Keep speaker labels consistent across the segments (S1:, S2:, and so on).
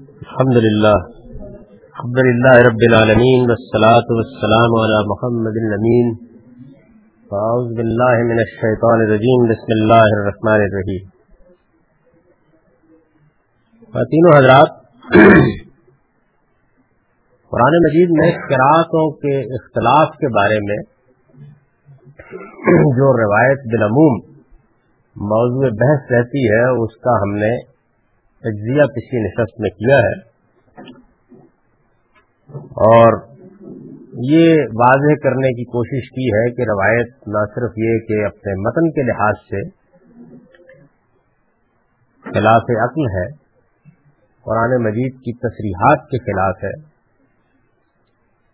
S1: الحمد لله الحمد لله رب العالمين والصلاة والسلام على محمد الأمين فأعوذ بالله من الشيطان الرجيم بسم الله الرحمن الرحيم خواتین و حضرات، قرآن مجید میں قرآتوں کے اختلاف کے بارے میں جو روایت بالعموم موضوع بحث رہتی ہے، اس کا ہم نے تجزیہ کسی نشست میں کیا ہے اور یہ واضح کرنے کی کوشش کی ہے کہ روایت نہ صرف یہ کہ اپنے متن کے لحاظ سے خلاف عقل ہے، قرآن مجید کی تصریحات کے خلاف ہے۔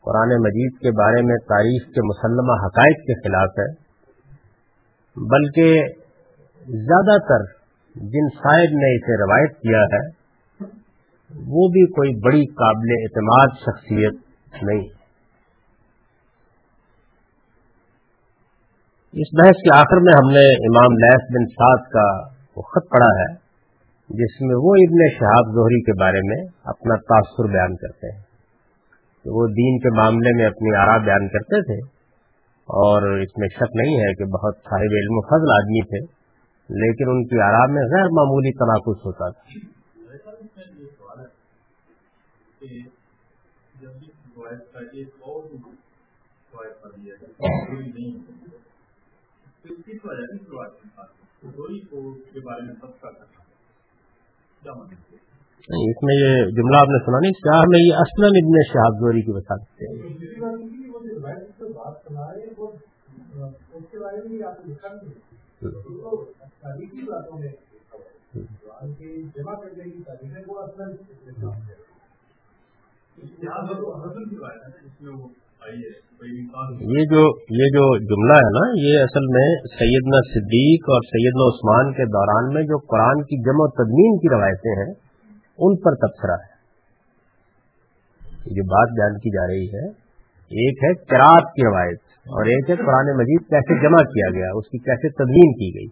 S1: قرآن مجید کے بارے میں تاریخ کے مسلمہ حقائق کے خلاف ہے۔ بلکہ زیادہ تر جن صاحب نے اسے روایت کیا ہے، وہ بھی کوئی بڑی قابل اعتماد شخصیت نہیں۔ اس بحث کے آخر میں ہم نے امام لیس بن سعد کا وہ خط پڑھا ہے، جس میں وہ ابن شہاب زہری کے بارے میں اپنا تاثر بیان کرتے ہیں۔ کہ وہ دین کے معاملے میں اپنی آرا بیان کرتے تھے اور اس میں شک نہیں ہے کہ بہت صاحب علم و فضل آدمی تھے۔ لیکن ان کی آرام میں غیر معمولی تناقض ہوتا تھا۔ اس میں یہ جملہ آپ نے سنا نہیں، شاہ میں یہ اسلم ابن شہاب زوری کی بتا سکتے ہیں یہ جو یہ جو جملہ ہے نا، یہ اصل میں سیدنا صدیق اور سیدنا عثمان کے دوران میں جو قرآن کی جمع و تدمین کی روایتیں ہیں، ان پر تبصرہ ہے۔ جو بات بیان کی جا رہی ہے۔ ایک ہے کراط کی روایت۔ اور ایک ہے قرآن مجید کیسے جمع کیا گیا، اس کی کیسے تدمین کی گئی۔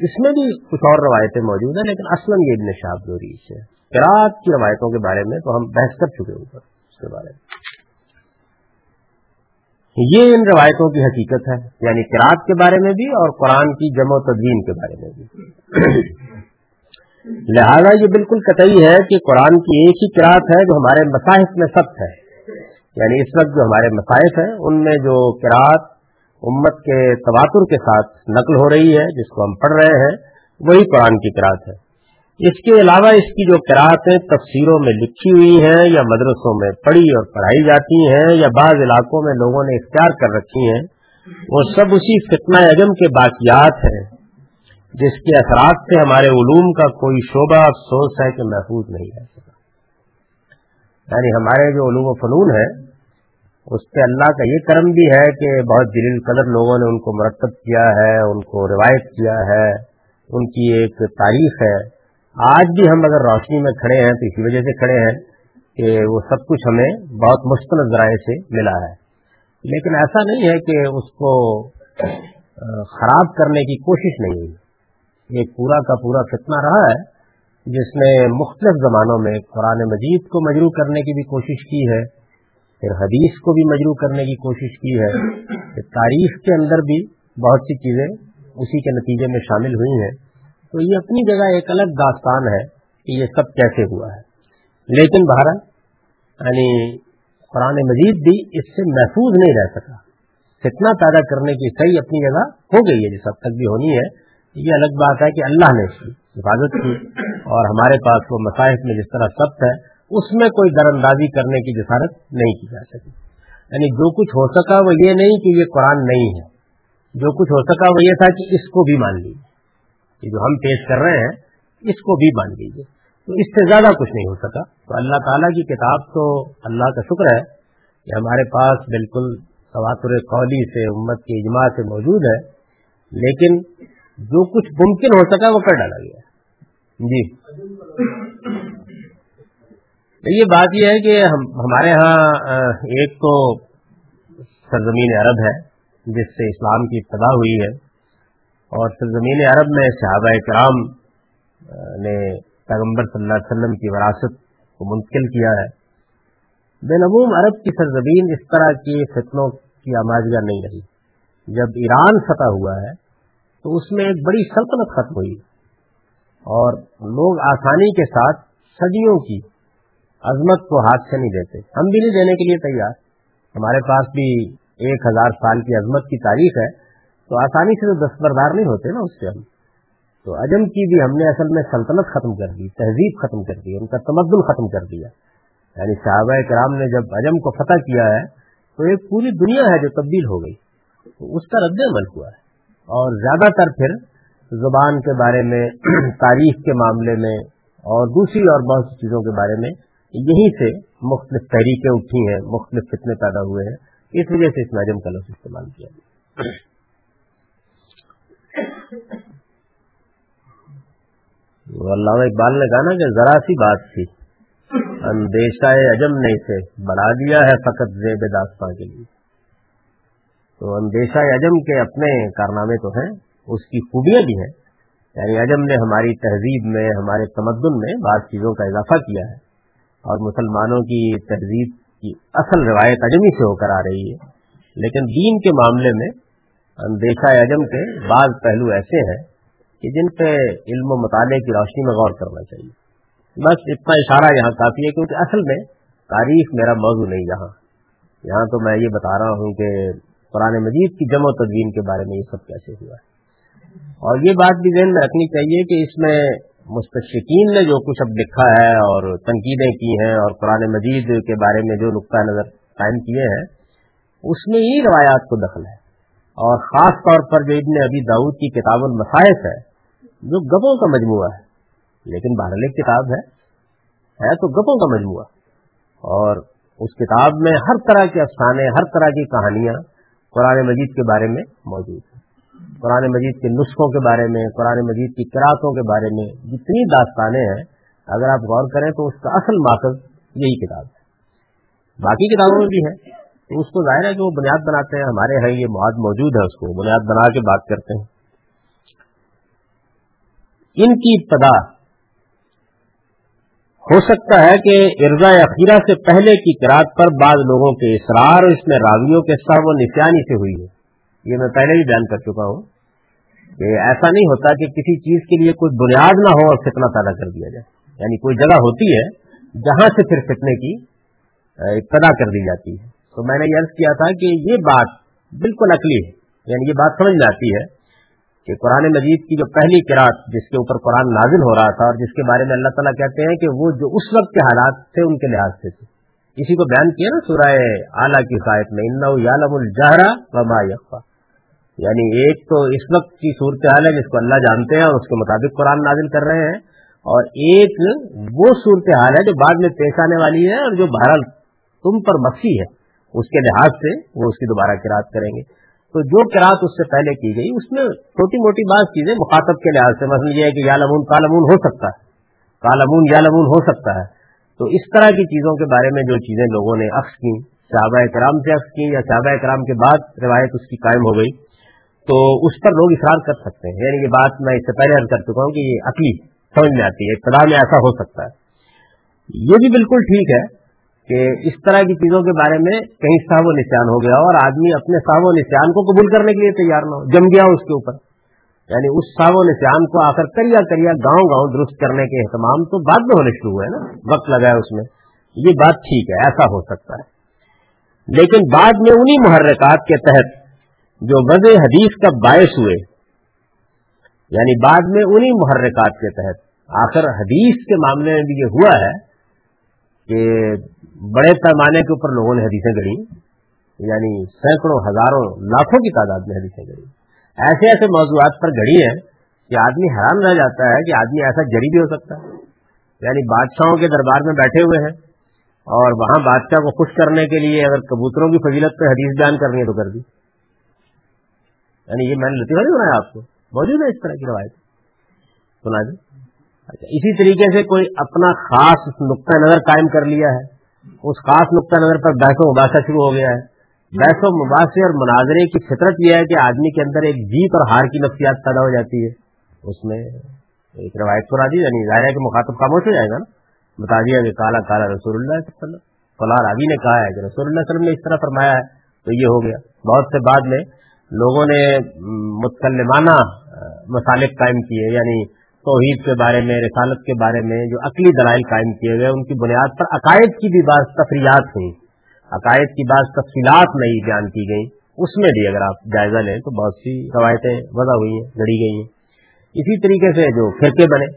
S1: اس میں بھی کچھ اور روایتیں موجود ہیں، لیکن اصل یہ ابن شاہ دوری سے کراط کی روایتوں کے بارے میں تو ہم بحث کر چکے اوپر، اس کے بارے میں۔ یہ ان روایتوں کی حقیقت ہے یعنی کراط کے بارے میں بھی اور قرآن کی جمع و تدوین کے بارے میں بھی۔ لہذا یہ بالکل قطعی ہے کہ قرآن کی ایک ہی کراط ہے جو ہمارے مصاحف میں سخت ہے۔ یعنی اس وقت جو ہمارے مصاحف ہیں، ان میں جو کراط امت کے تواتر کے ساتھ نقل ہو رہی ہے، جس کو ہم پڑھ رہے ہیں، وہی قرآن کی قرآت ہے۔ اس کے علاوہ اس کی جو قرآتیں تفسیروں میں لکھی ہوئی ہیں یا مدرسوں میں پڑھی اور پڑھائی جاتی ہیں یا بعض علاقوں میں لوگوں نے اختیار کر رکھی ہیں، وہ سب اسی فتنہ اجم کے باقیات ہیں، جس کے اثرات سے ہمارے علوم کا کوئی شعبہ افسوس ہے کہ محفوظ نہیں رہ سکا یعنی ہمارے جو علوم و فنون ہے اس پہ اللہ کا یہ کرم بھی ہے کہ بہت دلیل قدر لوگوں نے ان کو مرتب کیا ہے، ان کو روایت کیا ہے، ان کی ایک تاریخ ہے۔ آج بھی ہم اگر روشنی میں کھڑے ہیں تو اسی وجہ سے کھڑے ہیں کہ وہ سب کچھ ہمیں بہت مستند ذرائع سے ملا ہے۔ لیکن ایسا نہیں ہے کہ اس کو خراب کرنے کی کوشش نہیں ہوئی۔ ایک پورا کا پورا فتنہ رہا ہے۔ جس نے مختلف زمانوں میں قرآن مجید کو مجروع کرنے کی بھی کوشش کی ہے، پھر حدیث کو بھی مجروع کرنے کی کوشش کی ہے۔ کہ تاریخ کے اندر بھی بہت سی چیزیں اسی کے نتیجے میں شامل ہوئی ہیں۔ تو یہ اپنی جگہ ایک الگ داستان ہے کہ یہ سب کیسے ہوا ہے۔ لیکن بہرحال یعنی قرآن مجید بھی اس سے محفوظ نہیں رہ سکا۔ فتنا پیدا کرنے کی صحیح اپنی جگہ ہو گئی ہے، جس حد تک بھی ہونی ہے۔ یہ الگ بات ہے کہ اللہ نے اس کی حفاظت کی اور ہمارے پاس وہ مسائل میں جس طرح سب ہے، اس میں کوئی در اندازی کرنے کی جسارت نہیں کی جا سکی یعنی جو کچھ ہو سکا وہ یہ نہیں کہ یہ قرآن نہیں ہے۔ جو کچھ ہو سکا وہ یہ تھا کہ اس کو بھی مان لیجیے جو ہم پیش کر رہے ہیں، اس کو بھی مان لیجیے تو اس سے زیادہ کچھ نہیں ہو سکا۔ تو اللہ تعالیٰ کی کتاب تو اللہ کا شکر ہے کہ ہمارے پاس بالکل تواتر قولی سے، امت کے اجماع سے موجود ہے۔ لیکن جو کچھ ممکن ہو سکا وہ کر ڈالا گیا جی۔ یہ بات یہ ہے کہ ہمارے ہاں ایک تو سرزمین عرب ہے، جس سے اسلام کی ابتدا ہوئی ہے۔ اور سرزمین عرب میں صحابہ کرام نے پیغمبر صلی اللہ علیہ وسلم کی وراثت کو منتقل کیا ہے۔ بے نموم عرب کی سرزمین اس طرح کے فتنوں کی آماجگاہ نہیں رہی۔ جب ایران فتح ہوا ہے تو اس میں ایک بڑی سلطنت ختم ہوئی اور لوگ آسانی کے ساتھ صدیوں کی عظمت کو ہاتھ سے نہیں دیتے۔ ہم بھی نہیں دینے کے لیے تیار۔ ہمارے پاس بھی ایک ہزار سال کی عظمت کی تاریخ ہے، تو آسانی سے تو دستبردار نہیں ہوتے نا اس سے ہم۔ تو عجم کی بھی ہم نے اصل میں سلطنت ختم کر دی، تہذیب ختم کر دی، ان کا تمدن ختم کر دیا۔ یعنی صحابہ کرام نے جب عجم کو فتح کیا ہے، تو ایک پوری دنیا ہے جو تبدیل ہو گئی۔ تو اس کا رد عمل ہوا ہے۔ اور زیادہ تر پھر زبان کے بارے میں، تاریخ کے معاملے میں اور دوسری اور بہت سی چیزوں کے بارے میں یہیں سے مختلف تحریکیں اٹھی ہیں، مختلف فتنے پیدا ہوئے ہیں۔ اس وجہ سے اس میں کا لفظ استعمال کیا۔ علامہ اقبال نے کہا نا کہ ذرا سی بات تھی۔ اندیشہ عجم نے اسے بڑھا دیا ہے فقط زیب داستان کے لیے۔ تو اندیشہ عجم کے اپنے کارنامے تو ہیں، اس کی خوبیاں بھی ہیں۔ یعنی عجم نے ہماری تہذیب میں، ہمارے تمدن میں بعض چیزوں کا اضافہ کیا ہے۔ اور مسلمانوں کی تہذیب کی اصل روایت عجمی سے ہو کر آ رہی ہے۔ لیکن دین کے معاملے میں اندیشہ عجم کے بعض پہلو ایسے ہیں کہ جن پہ علم و مطالعے کی روشنی میں غور کرنا چاہیے۔ بس اتنا اشارہ یہاں کافی ہے، کیونکہ اصل میں تاریخ میرا موضوع نہیں، یہاں۔ یہاں تو میں یہ بتا رہا ہوں کہ قرآن مجید کی جمع و تدوین کے بارے میں یہ سب کیسے ہوا ہے؟ اور یہ بات بھی ذہن میں رکھنی چاہیے کہ اس میں مستشقین نے جو کچھ اب لکھا ہے اور تنقیدیں کی ہیں اور قرآن مجید کے بارے میں جو نقطۂ نظر قائم کیے ہیں، اس میں ہی روایات کو دخل ہے۔ اور خاص طور پر جو ابن ابی داود کی کتاب المصائف ہے، جو گپوں کا مجموعہ ہے۔ لیکن بہرحال ایک کتاب ہے ہے تو گپوں کا مجموعہ۔ اور اس کتاب میں ہر طرح کے افسانے، ہر طرح کی کہانیاں قرآن مجید کے بارے میں موجود ہیں قرآن مجید کے نسخوں کے بارے میں، قرآن مجید کی کراطوں کے بارے میں جتنی داستانیں ہیں، اگر آپ غور کریں تو اس کا اصل ماخذ یہی کتاب ہے۔ باقی کتابوں میں بھی ہے۔ تو اس کو ظاہر ہے کہ وہ بنیاد بناتے ہیں، ہمارے یہاں یہ مواد موجود ہے اس کو، بنیاد بنا کے بات کرتے ہیں۔ ان کی ابتدا ہو سکتا ہے کہ ارزا اخیرہ سے پہلے کی کراط پر بعض لوگوں کے اصرار اس میں راویوں کے سب و نشانی سے ہوئی ہے۔ یہ میں پہلے بھی بیان کر چکا ہوں کہ ایسا نہیں ہوتا کہ کسی چیز کے لیے کوئی بنیاد نہ ہو اور فتنہ پیدا کر دیا جائے۔ یعنی کوئی جگہ ہوتی ہے جہاں سے پھر فتنے کی ابتدا کر دی جاتی ہے۔ تو میں نے یہ عرض کیا تھا کہ یہ بات بالکل عقلی ہے یعنی یہ بات سمجھ میں آتی ہے۔ کہ قرآن مجید کی جو پہلی کراط جس کے اوپر قرآن نازل ہو رہا تھا اور جس کے بارے میں اللہ تعالیٰ کہتے ہیں کہ وہ جو اس وقت کے حالات تھے ان کے لحاظ سے تھے۔ اسی کو بیان کیا نا سورہ اعلیٰ کی سائٹ میں ان الجہرا وما یقفا یعنی ایک تو اس وقت کی صورتحال ہے جس کو اللہ جانتے ہیں اور اس کے مطابق قرآن نازل کر رہے ہیں، اور ایک وہ صورتحال ہے جو بعد میں پیش آنے والی ہے اور جو بہرحال تم پر مسی ہے۔ اس کے لحاظ سے وہ اس کی دوبارہ کراط کریں گے۔ تو جو کراط اس سے پہلے کی گئی، اس میں چھوٹی موٹی بات چیزیں مخاطب کے لحاظ سے، مثلا یہ ہے کہ یا لمون کالمون ہو سکتا ہے کالمون یا لمون ہو سکتا ہے۔ تو اس طرح کی چیزوں کے بارے میں جو چیزیں لوگوں نے عکس کی، صحابہ کرام سے عکس کی یا صحابہ کرام کے بعد روایت اس کی قائم ہو گئی، تو اس پر لوگ اصرار کر سکتے ہیں۔ یعنی یہ بات میں اس سے پہلے کر چکا ہوں کہ یہ عقلی سمجھ میں آتی ہے، ابتدا میں ایسا ہو سکتا ہے۔ یہ بھی بالکل ٹھیک ہے۔ کہ اس طرح کی چیزوں کے بارے میں کہیں صاحب و نشان ہو گیا اور آدمی اپنے صاحب و نشان کو قبول کرنے کے لیے تیار نہ ہو، جم گیا اس کے اوپر۔ یعنی اس صاحب و نشان کو آ کر کریا کریا گاؤں گاؤں درست کرنے کے اہتمام تو بعد میں ہونے شروع ہوئے نا، وقت لگا ہے اس میں۔ یہ بات ٹھیک ہے، ایسا ہو سکتا ہے۔ لیکن بعد میں انہی محرکات کے تحت جو وضع حدیث کا باعث ہوئے یعنی بعد میں انہی محرکات کے تحت آخر حدیث کے معاملے میں بھی یہ ہوا ہے کہ بڑے پیمانے کے اوپر لوگوں نے حدیثیں گڑی یعنی سینکڑوں، ہزاروں، لاکھوں کی تعداد میں حدیثیں گڑی ایسے ایسے موضوعات پر گڑی ہے کہ آدمی حیران رہ جاتا ہے کہ آدمی ایسا جری بھی ہو سکتا ہے۔ یعنی بادشاہوں کے دربار میں بیٹھے ہوئے ہیں اور وہاں بادشاہ کو خوش کرنے کے لیے اگر کبوتروں کی فضیلت پہ حدیث بیان کرنی ہے تو کر دی۔ یعنی یہ میں نے لطیفہ نہیں بنایا آپ کو۔ موجود ہے اس طرح کی روایت۔ سنا دی اچھا اسی طریقے سے کوئی اپنا خاص نقطۂ نظر قائم کر لیا ہے، اس خاص نقطۂ نظر پر بحث و مباحثہ شروع ہو گیا ہے۔ بحث و مباحثے اور مناظرے کی فطرت یہ ہے کہ آدمی کے اندر ایک جیت اور ہار کی نفسیات پیدا ہو جاتی ہے۔ اس میں ایک روایت سنا دی یعنی ظاہر ہے کہ مخاطب خاموش ہو جائے گا نا۔ بتا دیا کہ کالا کالا رسول اللہ صلی اللہ علیہ وسلم، فلاں راوی نے کہا ہے کہ رسول اللہ علیہ وسلم نے اس طرح فرمایا ہے، تو یہ ہو گیا۔ بہت سے بعد میں لوگوں نے متکلمانہ مسالک قائم کیے یعنی توحید کے بارے میں، رسالت کے بارے میں جو عقلی دلائل قائم کیے گئے، ان کی بنیاد پر عقائد کی بھی بعض تفریحات ہوئی عقائد کی بعض تفصیلات نئی بیان کی گئی اس میں بھی اگر آپ جائزہ لیں تو بہت سی روایتیں وضع ہوئی ہیں، گڑی گئی ہیں۔ اسی طریقے سے جو فرقے بنے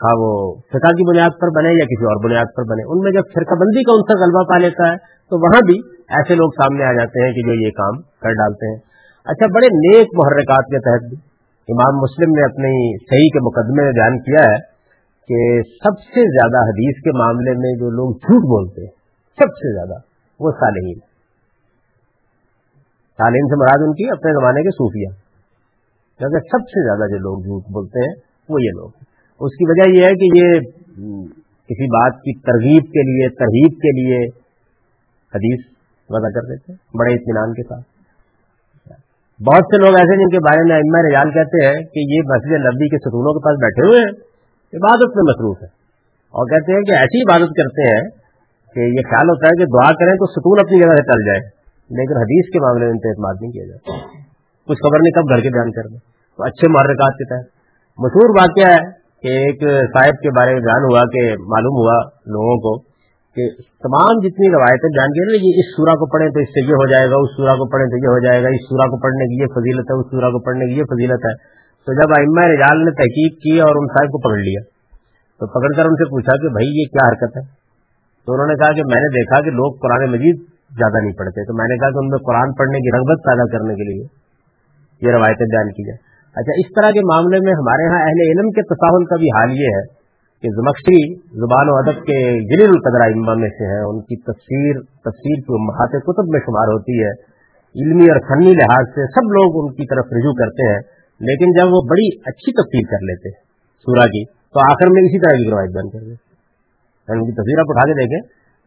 S1: ہاں وہ فقہ کی بنیاد پر بنے یا کسی اور بنیاد پر بنے، ان میں جب فرقہ بندی کا ان سے غلبہ پا لیتا ہے، تو وہاں بھی ایسے لوگ سامنے آ جاتے ہیں کہ جو یہ کام کر ڈالتے ہیں۔ اچھا بڑے نیک محرکات کے تحت بھی امام مسلم نے اپنی صحیح کے مقدمے میں بیان کیا ہے کہ سب سے زیادہ حدیث کے معاملے میں جو لوگ جھوٹ بولتے ہیں، سب سے زیادہ، وہ صالحین تعلیم سے مراد ان کی اپنے زمانے کے صوفیہ کیونکہ سب سے زیادہ جو لوگ جھوٹ بولتے ہیں، وہ یہ لوگ اس کی وجہ یہ ہے کہ یہ کسی بات کی ترغیب کے لیے ترغیب کے لیے حدیث وضع کر دیتے ہیں، بڑے اطمینان کے ساتھ۔ بہت سے لوگ ایسے جن کے بارے میں اما رجال کہتے ہیں کہ یہ مسجد نبی کے ستونوں کے پاس بیٹھے ہوئے ہیں، عبادت میں مصروف ہے اور کہتے ہیں کہ ایسی عبادت کرتے ہیں کہ یہ خیال ہوتا ہے کہ دعا کریں تو ستون اپنی جگہ سے ٹل جائے۔ لیکن حدیث کے معاملے میں ان اعتماد نہیں کیا جاتا کچھ خبر نہیں کب گھر کے بیان کر دیں تو اچھے محرکات کے تحت۔ مشہور واقعہ ہے کہ ایک صاحب کے بارے میں بیان ہوا کہ معلوم ہوا لوگوں کو کہ تمام جتنی روایتیں بیان کی یہ اس سورا کو پڑھیں تو اس سے یہ ہو جائے گا، اس سورا کو پڑھیں تو یہ ہو جائے گا، اس سورا کو پڑھنے کی یہ فضیلت ہے، اس سورا کو پڑھنے کی یہ فضیلت ہے۔ تو جب ائمہ رجال نے تحقیق کی اور ان صاحب کو پکڑ لیا، تو پکڑ کر ان سے پوچھا کہ بھائی یہ کیا حرکت ہے؟ تو انہوں نے کہا کہ میں نے دیکھا کہ لوگ قرآن مجید زیادہ نہیں پڑھتے۔ تو میں نے کہا کہ ان میں قرآن پڑھنے کی رغبت پیدا کرنے کے لیے یہ روایتیں بیان کی جائیں۔ اچھا اس طرح کے معاملے میں ہمارے ہاں اہل علم کے تصاہل کا بھی حال یہ ہے کہ زمخشی زبان و ادب کے جلیل القدر اما میں سے ہیں۔ ان کی تفسیر تفسیر کی محاط کتب میں شمار ہوتی ہے، علمی اور فنی لحاظ سے سب لوگ ان کی طرف رجوع کرتے ہیں، لیکن جب وہ بڑی اچھی تفسیر کر لیتے سورا کی، تو آخر میں اسی طرح کی روایت بند کر دیتے یعنی ان کی تصویر آپ اٹھا کے دیکھیں،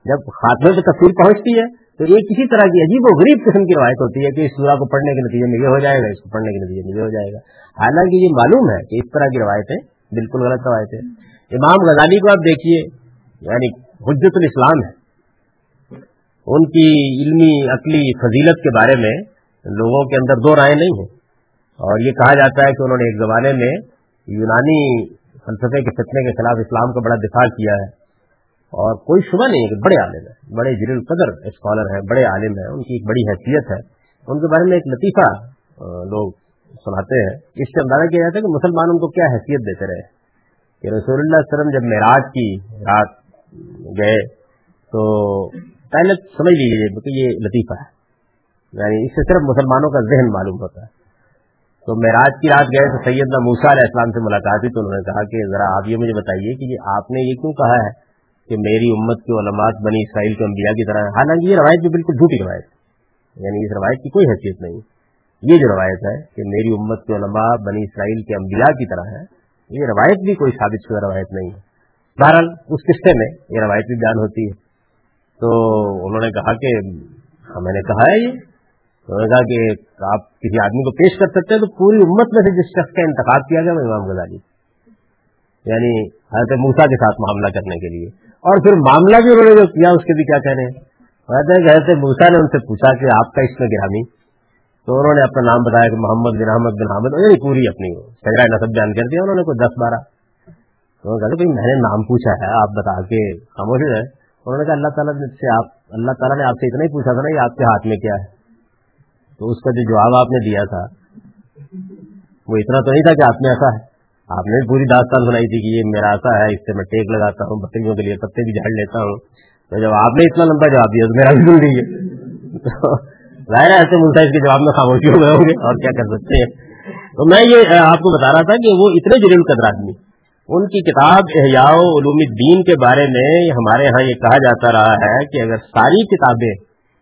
S1: جب خاتمے پہ تفسیر پہنچتی ہے، تو یہ کسی طرح کی عجیب و غریب قسم کی روایت ہوتی ہے کہ اس سورا کو پڑھنے کے نتیجے میں یہ ہو جائے گا، اس کو پڑھنے کے نتیجے میں یہ ہو جائے گا۔ حالانکہ یہ معلوم ہے کہ اس طرح کی روایتیں بالکل غلط روایتیں امام غزالی کو آپ دیکھیے یعنی حجت الاسلام ہے۔ ان کی علمی، عقلی فضیلت کے بارے میں لوگوں کے اندر دو رائے نہیں ہیں اور یہ کہا جاتا ہے کہ انہوں نے ایک زمانے میں یونانی فلسفے کے فتنے کے خلاف اسلام کا بڑا دفاع کیا ہے۔ اور کوئی شبہ نہیں ہے کہ بڑے عالم ہیں بڑے جل القدر اسکالر ہیں، بڑے عالم ہیں، ان کی ایک بڑی حیثیت ہے۔ ان کے بارے میں ایک لطیفہ لوگ سناتے ہیں۔ اس سے اندازہ کیا جاتا ہے کہ مسلمان ان کو کیا حیثیت دیتے رہے۔ کہ رسول اللہ علیہ وسلم جب معراج کی رات گئے تو پہلے سمجھ لیجیے کہ یہ لطیفہ ہے۔ یعنی اس سے صرف مسلمانوں کا ذہن معلوم ہوتا ہے۔ تو معراج کی رات گئے تو سیدنا موسا علیہ السلام سے ملاقات ہوئی تو انہوں نے کہا کہ ذرا آپ یہ مجھے بتائیے کہ آپ نے یہ کیوں کہا ہے کہ میری امت کی علماء بنی اسرائیل کے انبیاء کی طرح حالانکہ یہ روایت بھی بالکل جھوٹی روایت ہے۔ یعنی اس روایت کی کوئی حیثیت نہیں۔ یہ جو روایت ہے کہ میری امت کے علماء بنی اسرائیل کے انبیاء کی طرح ہے یہ روایت بھی کوئی ثابت شدہ روایت نہیں ہے۔ بہرحال اس قصے میں یہ روایت بھی بیان ہوتی ہے۔ تو انہوں نے کہا کہ ہاں، میں نے کہا ہے یہ۔ انہوں نے کہا کہ آپ کسی آدمی کو پیش کر سکتے ہیں تو پوری امت میں سے جس شخص کا انتخاب کیا گیا وہ امام غزالی۔ یعنی حضرت موسا کے ساتھ معاملہ کرنے کے لیے۔ اور پھر معاملہ بھی انہوں نے جو کیا، اس کے بھی کیا کہنے کہتے ہیں؟ کہ حضرت موسا نے ان سے پوچھا کہ آپ کا اس میں گرامی تو انہوں نے اپنا نام بتایا کہ محمد بن احمد بن حامد یعنی پوری اپنی سجرا نصب بیان کر دیا، انہوں نے کوئی دس بارہ۔ تو کہتے بھائی میں نے نام پوچھا ہے، آپ بتا کے خاموش ہے انہوں نے کہا اللہ تعالیٰ سے آپ، اللہ تعالیٰ نے آپ سے اتنا ہی پوچھا تھا نا کہ آپ کے ہاتھ میں کیا ہے۔ تو اس کا جو جواب آپ نے دیا تھا، وہ اتنا تو نہیں تھا کہ آپ میں ایسا ہے۔ آپ نے پوری داستان سنائی تھی کہ یہ میرا آتا ہے، اس سے میں ٹیک لگاتا ہوں، بکریوں کے لیے پتے بھی جھاڑ لیتا ہوں۔ تو جب آپ نے اتنا لمبا جواب دیا تو میرا بھی سن لیجیے ظاہر ایسے ملتا ہے اس کے جواب میں خاموشی ہو گئے ہوں گے۔ اور کیا کر سکتے ہیں؟ تو میں یہ آپ کو بتا رہا تھا کہ وہ اتنے جلیل قدر آدمی ان کی کتاب احیاء علوم الدین کے بارے میں ہمارے ہاں یہ کہا جاتا رہا ہے کہ اگر ساری کتابیں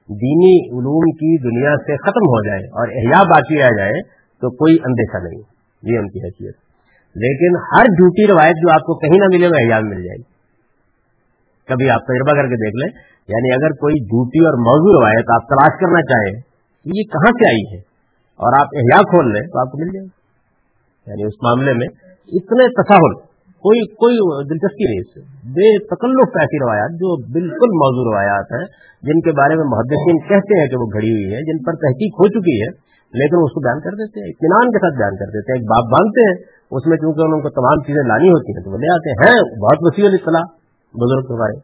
S1: دینی علوم کی دنیا سے ختم ہو جائے اور احیاء باقی رہ جائے تو کوئی اندیشہ نہیں۔ یہ ان کی حیثیت۔ لیکن ہر جھوٹی روایت جو آپ کو کہیں نہ ملے وہ احیاء مل جائے گی۔ کبھی آپ تجربہ کر کے دیکھ لیں۔ یعنی اگر کوئی جھوٹی اور موضوع روایت آپ تلاش کرنا چاہیں کہ یہ کہاں سے آئی ہے اور آپ احیاء کھول لیں تو آپ کو مل جائے گی یعنی اس معاملے میں اتنے تصاہل کوئی کوئی دلچسپی نہیں اس سے۔ بے تکلف ایسی روایات جو بالکل موضوع روایات ہیں، جن کے بارے میں محدثین کہتے ہیں کہ وہ گھڑی ہوئی ہے جن پر تحقیق ہو چکی ہے، لیکن اس کو بیان کر دیتے ہیں، اطمینان کے ساتھ بیان کر دیتے ہیں، ایک باپ باندھتے ہیں، اس میں چونکہ ان کو تمام چیزیں لانی ہوتی ہیں، تو وہ لے آتے ہیں۔ بہت وسیع اطلاع بزرگ کے بارے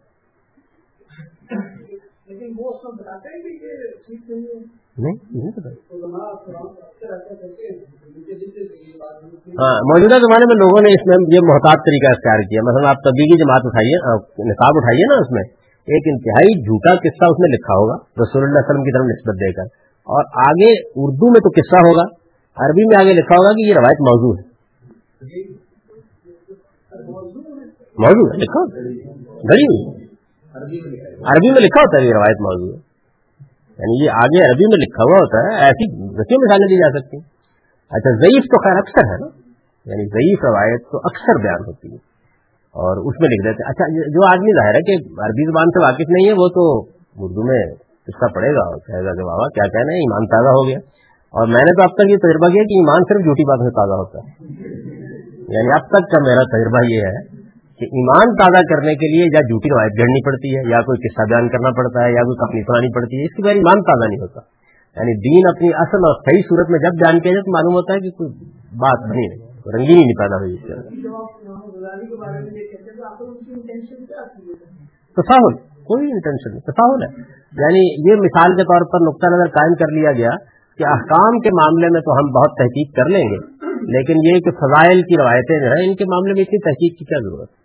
S1: ہاں موجودہ زمانے میں لوگوں نے اس میں یہ محتاط طریقہ اختیار کیا۔ مثلا آپ تبدیلی جماعت اٹھائیے نصاب اٹھائیے نا اس میں۔ ایک انتہائی جھوٹا قصہ اس میں لکھا ہوگا رسول اللہ علیہ وسلم کی طرف نسبت دے کر۔ اور آگے اردو میں تو قصہ ہوگا عربی میں آگے لکھا ہوگا کہ یہ روایت موضوع ہے۔ موضوع ہے۔ لکھا۔ ہوئی عربی میں لکھا ہوتا ہے، یہ روایت موضوع ہے۔ یعنی یہ آگے عربی میں لکھا ہوا ہوتا ہے، ایسی وسیع مثالیں دی جا سکتی ہیں۔ اچھا ضعیف تو خیر اکثر ہے نا؟ یعنی ضعیف روایت تو اکثر بیان ہوتی ہے۔ اور اس میں لکھ دیتے اچھا جو آدمی ظاہر ہے کہ عربی زبان سے واقف نہیں ہے، وہ تو اردو میں قصہ پڑے گا اور کہے گا کہ بابا کیا کہنا ہے ایمان تازہ ہو گیا۔ اور میں نے تو اب تک یہ تجربہ کیا کہ ایمان صرف جھوٹی بات سے تازہ ہوتا ہے۔ یعنی اب تک کا میرا تجربہ یہ ہے کہ ایمان تازہ کرنے کے لیے یا جھوٹی روایت جڑنی پڑتی ہے، یا کوئی قصہ بیان کرنا پڑتا ہے، یا کوئی کہانی سنانی پڑتی ہے، اس کے بعد ایمان تازہ نہیں ہوتا۔ یعنی دین اپنی اصل اور صحیح صورت میں جب بیان کیا جائے تو معلوم ہوتا ہے کہ کوئی بات بنی نہیں رنگین نہیں پیدا ہوئی تصاہل کوئی انٹینشن نہیں تصاہل ہے۔ یعنی یہ مثال کے طور پر نقطہ نظر قائم کر لیا گیا کہ احکام کے معاملے میں تو ہم بہت تحقیق کر لیں گے، لیکن یہ کہ فضائل کی روایتیں جو ہیں، ان کے معاملے میں اتنی تحقیق کی کیا ضرورت ہے؟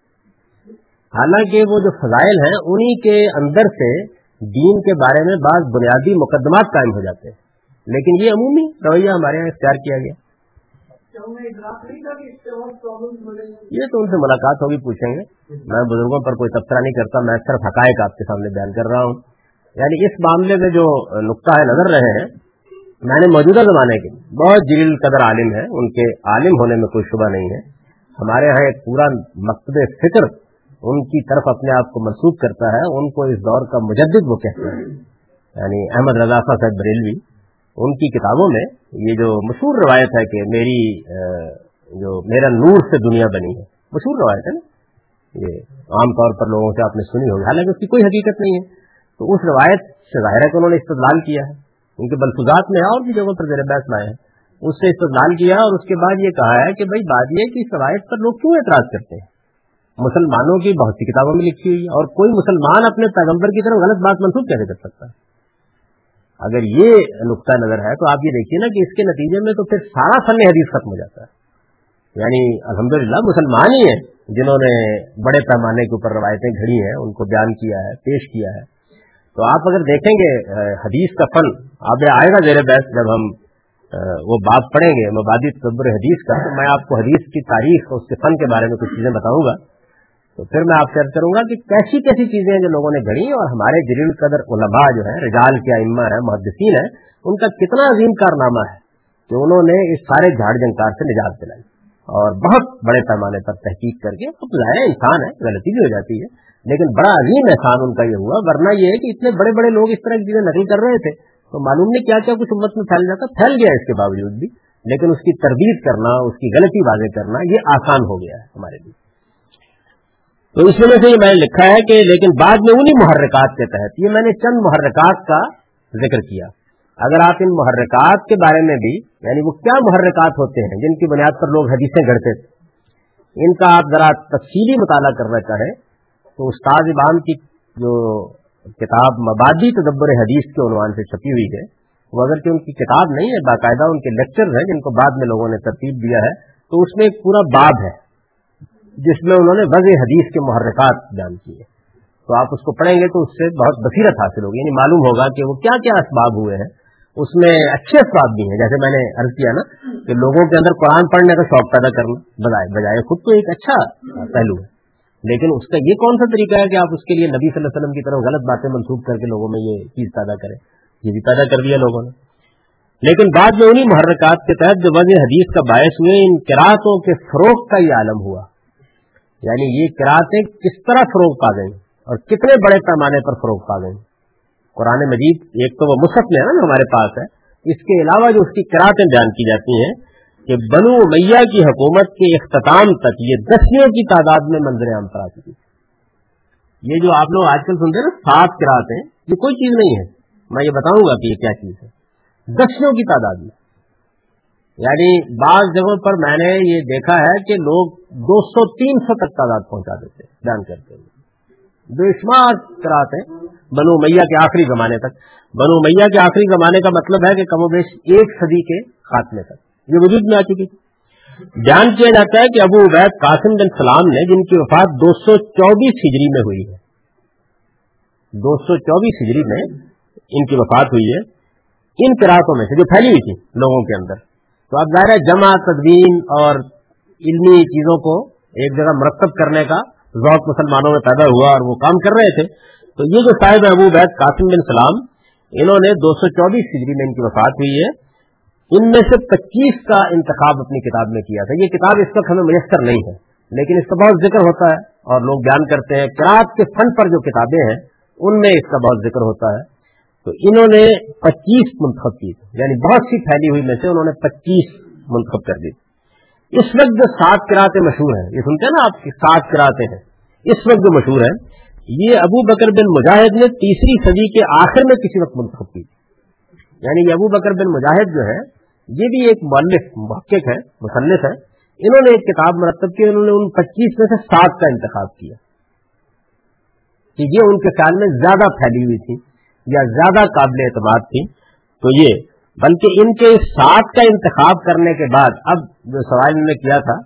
S1: حالانکہ وہ جو فضائل ہیں، انہی کے اندر سے دین کے بارے میں بعض بنیادی مقدمات قائم ہو جاتے ہیں۔ لیکن یہ عمومی رویہ ہمارے یہاں اختیار کیا گیا۔ یہ تو ان سے ملاقات ہوگی، پوچھیں گے۔ میں بزرگوں پر کوئی تبصرہ نہیں کرتا، میں صرف حقائق آپ کے سامنے بیان کر رہا ہوں۔ یعنی اس معاملے میں جو نقطہ ہے، نظر رہے ہیں، میں نے موجودہ زمانے کے بہت جلیل قدر عالم ہے ان کے عالم ہونے میں کوئی شبہ نہیں ہے۔ ہمارے ہاں ایک پورا مقصد فکر ان کی طرف اپنے آپ کو منسوخ کرتا ہے، ان کو اس دور کا مجدد وہ کہتے ہیں۔ یعنی احمد رضا صاحب بریلوی، ان کی کتابوں میں یہ جو مشہور روایت ہے کہ میری جو میرا نور سے دنیا بنی ہے، مشہور روایت ہے نا؟ یہ عام طور پر لوگوں سے آپ نے سنی ہوگی، حالانکہ اس کی کوئی حقیقت نہیں ہے۔ تو اس روایت سے ظاہر ہے کہ انہوں نے استدلال کیا ہے۔ ان کے بلفظات میں اور بھی جگہوں پر زیر بحث لائے ہیں۔ اس سے استدلال کیا اور اس کے بعد یہ کہا ہے کہ بھائی بات یہ کہ اس روایت پر لوگ کیوں اعتراض کرتے ہیں؟ مسلمانوں کی بہت سی کتابوں میں لکھی ہوئی ہے اور کوئی مسلمان اپنے پیغمبر کی طرف غلط بات منسوخ کیسے کر سکتا ہے؟ اگر یہ نقطہ نظر ہے تو آپ یہ دیکھیے نا کہ اس کے نتیجے میں تو پھر سارا فن حدیث ختم ہو جاتا ہے۔ یعنی الحمدللہ مسلمان ہی ہیں جنہوں نے بڑے پیمانے کے اوپر روایتیں گھڑی ہیں، ان کو بیان کیا ہے، پیش کیا ہے۔ تو آپ اگر دیکھیں گے حدیث کا فن، آپ آئے گا زیر بحث جب ہم وہ بات پڑھیں گے، مبادی تصور حدیث کا، تو میں آپ کو حدیث کی تاریخ اور اس کے فن کے بارے میں کچھ چیزیں بتاؤں گا۔ تو پھر میں آپ سے عرض کروں گا کہ کیسی کیسی چیزیں جو لوگوں نے گھڑی اور ہمارے جلیل قدر علماء جو ہے رجال کے ائمہ ہے محدثین ہے ان کا کتنا عظیم کارنامہ ہے کہ انہوں نے اس سارے جھاڑ جنکار سے نجات دلائی۔ اور بہت بڑے پیمانے پر تحقیق کر کے اب ظاہر انسان ہے غلطی بھی ہو جاتی ہے۔ لیکن بڑا عظیم احسان ان کا یہ ہوا، ورنہ یہ ہے کہ اتنے بڑے بڑے لوگ اس طرح کی چیزیں نقل کر رہے تھے۔ تو معلوم نہیں کیا کیا کچھ امت میں پھیل جاتا، پھیل گیا اس کے باوجود بھی۔ لیکن اس کی تردید کرنا، اس کی غلطی واضح کرنا، یہ آسان ہو گیا ہے ہمارے لیے۔ تو اس وجہ سے یہ میں نے لکھا ہے کہ لیکن بعد میں انہی محرکات کے تحت یہ میں نے چند محرکات کا ذکر کیا۔ اگر آپ ان محرکات کے بارے میں بھی یعنی وہ کیا محرکات ہوتے ہیں جن کی بنیاد پر لوگ حدیثیں گڑتے تھے، ان کا آپ ذرا تفصیلی مطالعہ کرنا چاہیں تو استاد ابام کی جو کتاب مبادی تدبر حدیث کے عنوان سے چھپی ہوئی ہے، وہ اگر کہ ان کی کتاب نہیں ہے، باقاعدہ ان کے لیکچر ہیں جن کو بعد میں لوگوں نے ترتیب دیا ہے، تو اس میں ایک پورا باب ہے۔ جس میں انہوں نے وضع حدیث کے محرکات بیان کیے۔ تو آپ اس کو پڑھیں گے تو اس سے بہت بصیرت حاصل ہوگی یعنی معلوم ہوگا کہ وہ کیا کیا اسباب ہوئے ہیں۔ اس میں اچھے اسباب بھی ہیں، جیسے میں نے عرض کیا نا کہ لوگوں کے اندر قرآن پڑھنے کا شوق پیدا کرنا بجائے بجائے خود تو ایک اچھا پہلو ہے۔ لیکن اس کا یہ کون سا طریقہ ہے کہ آپ اس کے لیے نبی صلی اللہ علیہ وسلم کی طرف غلط باتیں منسوخ کر کے لوگوں میں یہ چیز پیدا کریں؟ یہ بھی پیدا کر دیا لوگوں نے۔ لیکن بعد میں انہیں محرکات کے تحت جو وضع حدیث کا باعث ہوئے، ان کراطوں کے فروغ کا یہ عالم ہوا۔ یعنی یہ کراطیں کس طرح فروغ پا گئیں اور کتنے بڑے پیمانے پر فروغ پا گئیں؟ قرآن مجید ایک تو وہ مصحف میں ہے نا ہمارے پاس ہے، اس کے علاوہ جو اس کی کراطیں بیان کی جاتی ہیں کہ بنو میاں کی حکومت کے اختتام تک یہ دسیوں کی تعداد میں منظر عام پر آ چکی۔ یہ جو آپ لوگ آج کل سنتے ہیں نا، سات کراتے ہیں یہ کوئی چیز نہیں ہے۔ میں یہ بتاؤں گا کہ یہ کیا چیز ہے۔ دسیوں کی تعداد میں۔ یعنی بعض جگہوں پر میں نے یہ دیکھا ہے کہ لوگ دو سو تین سو تک تعداد پہنچا دیتے بیان کرتے ہوئے۔ بے شمار کراتے بنو میاں کے آخری زمانے تک۔ بنو میاں کے آخری زمانے کا مطلب ہے کہ کم و بیش ایک صدی کے خاتمے تک۔ یہ وجود میں آ چکی۔ بیان کیا جاتا ہے کہ ابو عبید قاسم بن سلام نے، جن کی وفات دو سو چوبیس ہجری میں ہوئی ہے، دو سو چوبیس ہجری میں ان کی وفات ہوئی ہے، ان کراطوں میں سے جو پھیلی ہوئی تھی لوگوں کے اندر۔ تو اب ظاہر ہے جمع تدوین اور علمی چیزوں کو ایک جگہ مرتب کرنے کا ذوق مسلمانوں میں پیدا ہوا اور وہ کام کر رہے تھے۔ تو یہ جو صاحب ابو بیت قاسم بن سلام، انہوں نے دو سو چوبیس فجری میں ان کی وفات ہوئی ہے۔ ان میں سے پچیس کا انتخاب اپنی کتاب میں کیا تھا۔ یہ کتاب اس وقت ہمیں میسر نہیں ہے، لیکن اس کا بہت ذکر ہوتا ہے اور لوگ بیان کرتے ہیں۔ کراط کے فن پر جو کتابیں ہیں، ان میں اس کا بہت ذکر ہوتا ہے۔ تو انہوں نے پچیس منتخب کی یعنی بہت سی پھیلی ہوئی میں سے انہوں نے پچیس منتخب کر دی اس وقت جو سات کراتے مشہور ہیں، یہ سنتے ہیں نا آپ کی سات کراتے ہیں، اس وقت جو مشہور ہیں، یہ ابو بکر بن مجاہد نے تیسری صدی کے آخر میں کسی وقت منتخب کی یعنی یہ ابو بکر بن مجاہد جو ہے، یہ بھی ایک مولف محقق ہے، مصنف ہے۔ انہوں نے ایک کتاب مرتب کی، انہوں نے ان پچیس میں سے سات کا انتخاب کیا۔ کہ یہ ان کے خیال میں زیادہ پھیلی ہوئی تھی یا زیادہ قابل اعتماد تھی، تو یہ، بلکہ ان کے ساتھ کا انتخاب کرنے کے بعد، اب جو سوال انہوں نے کیا تھا،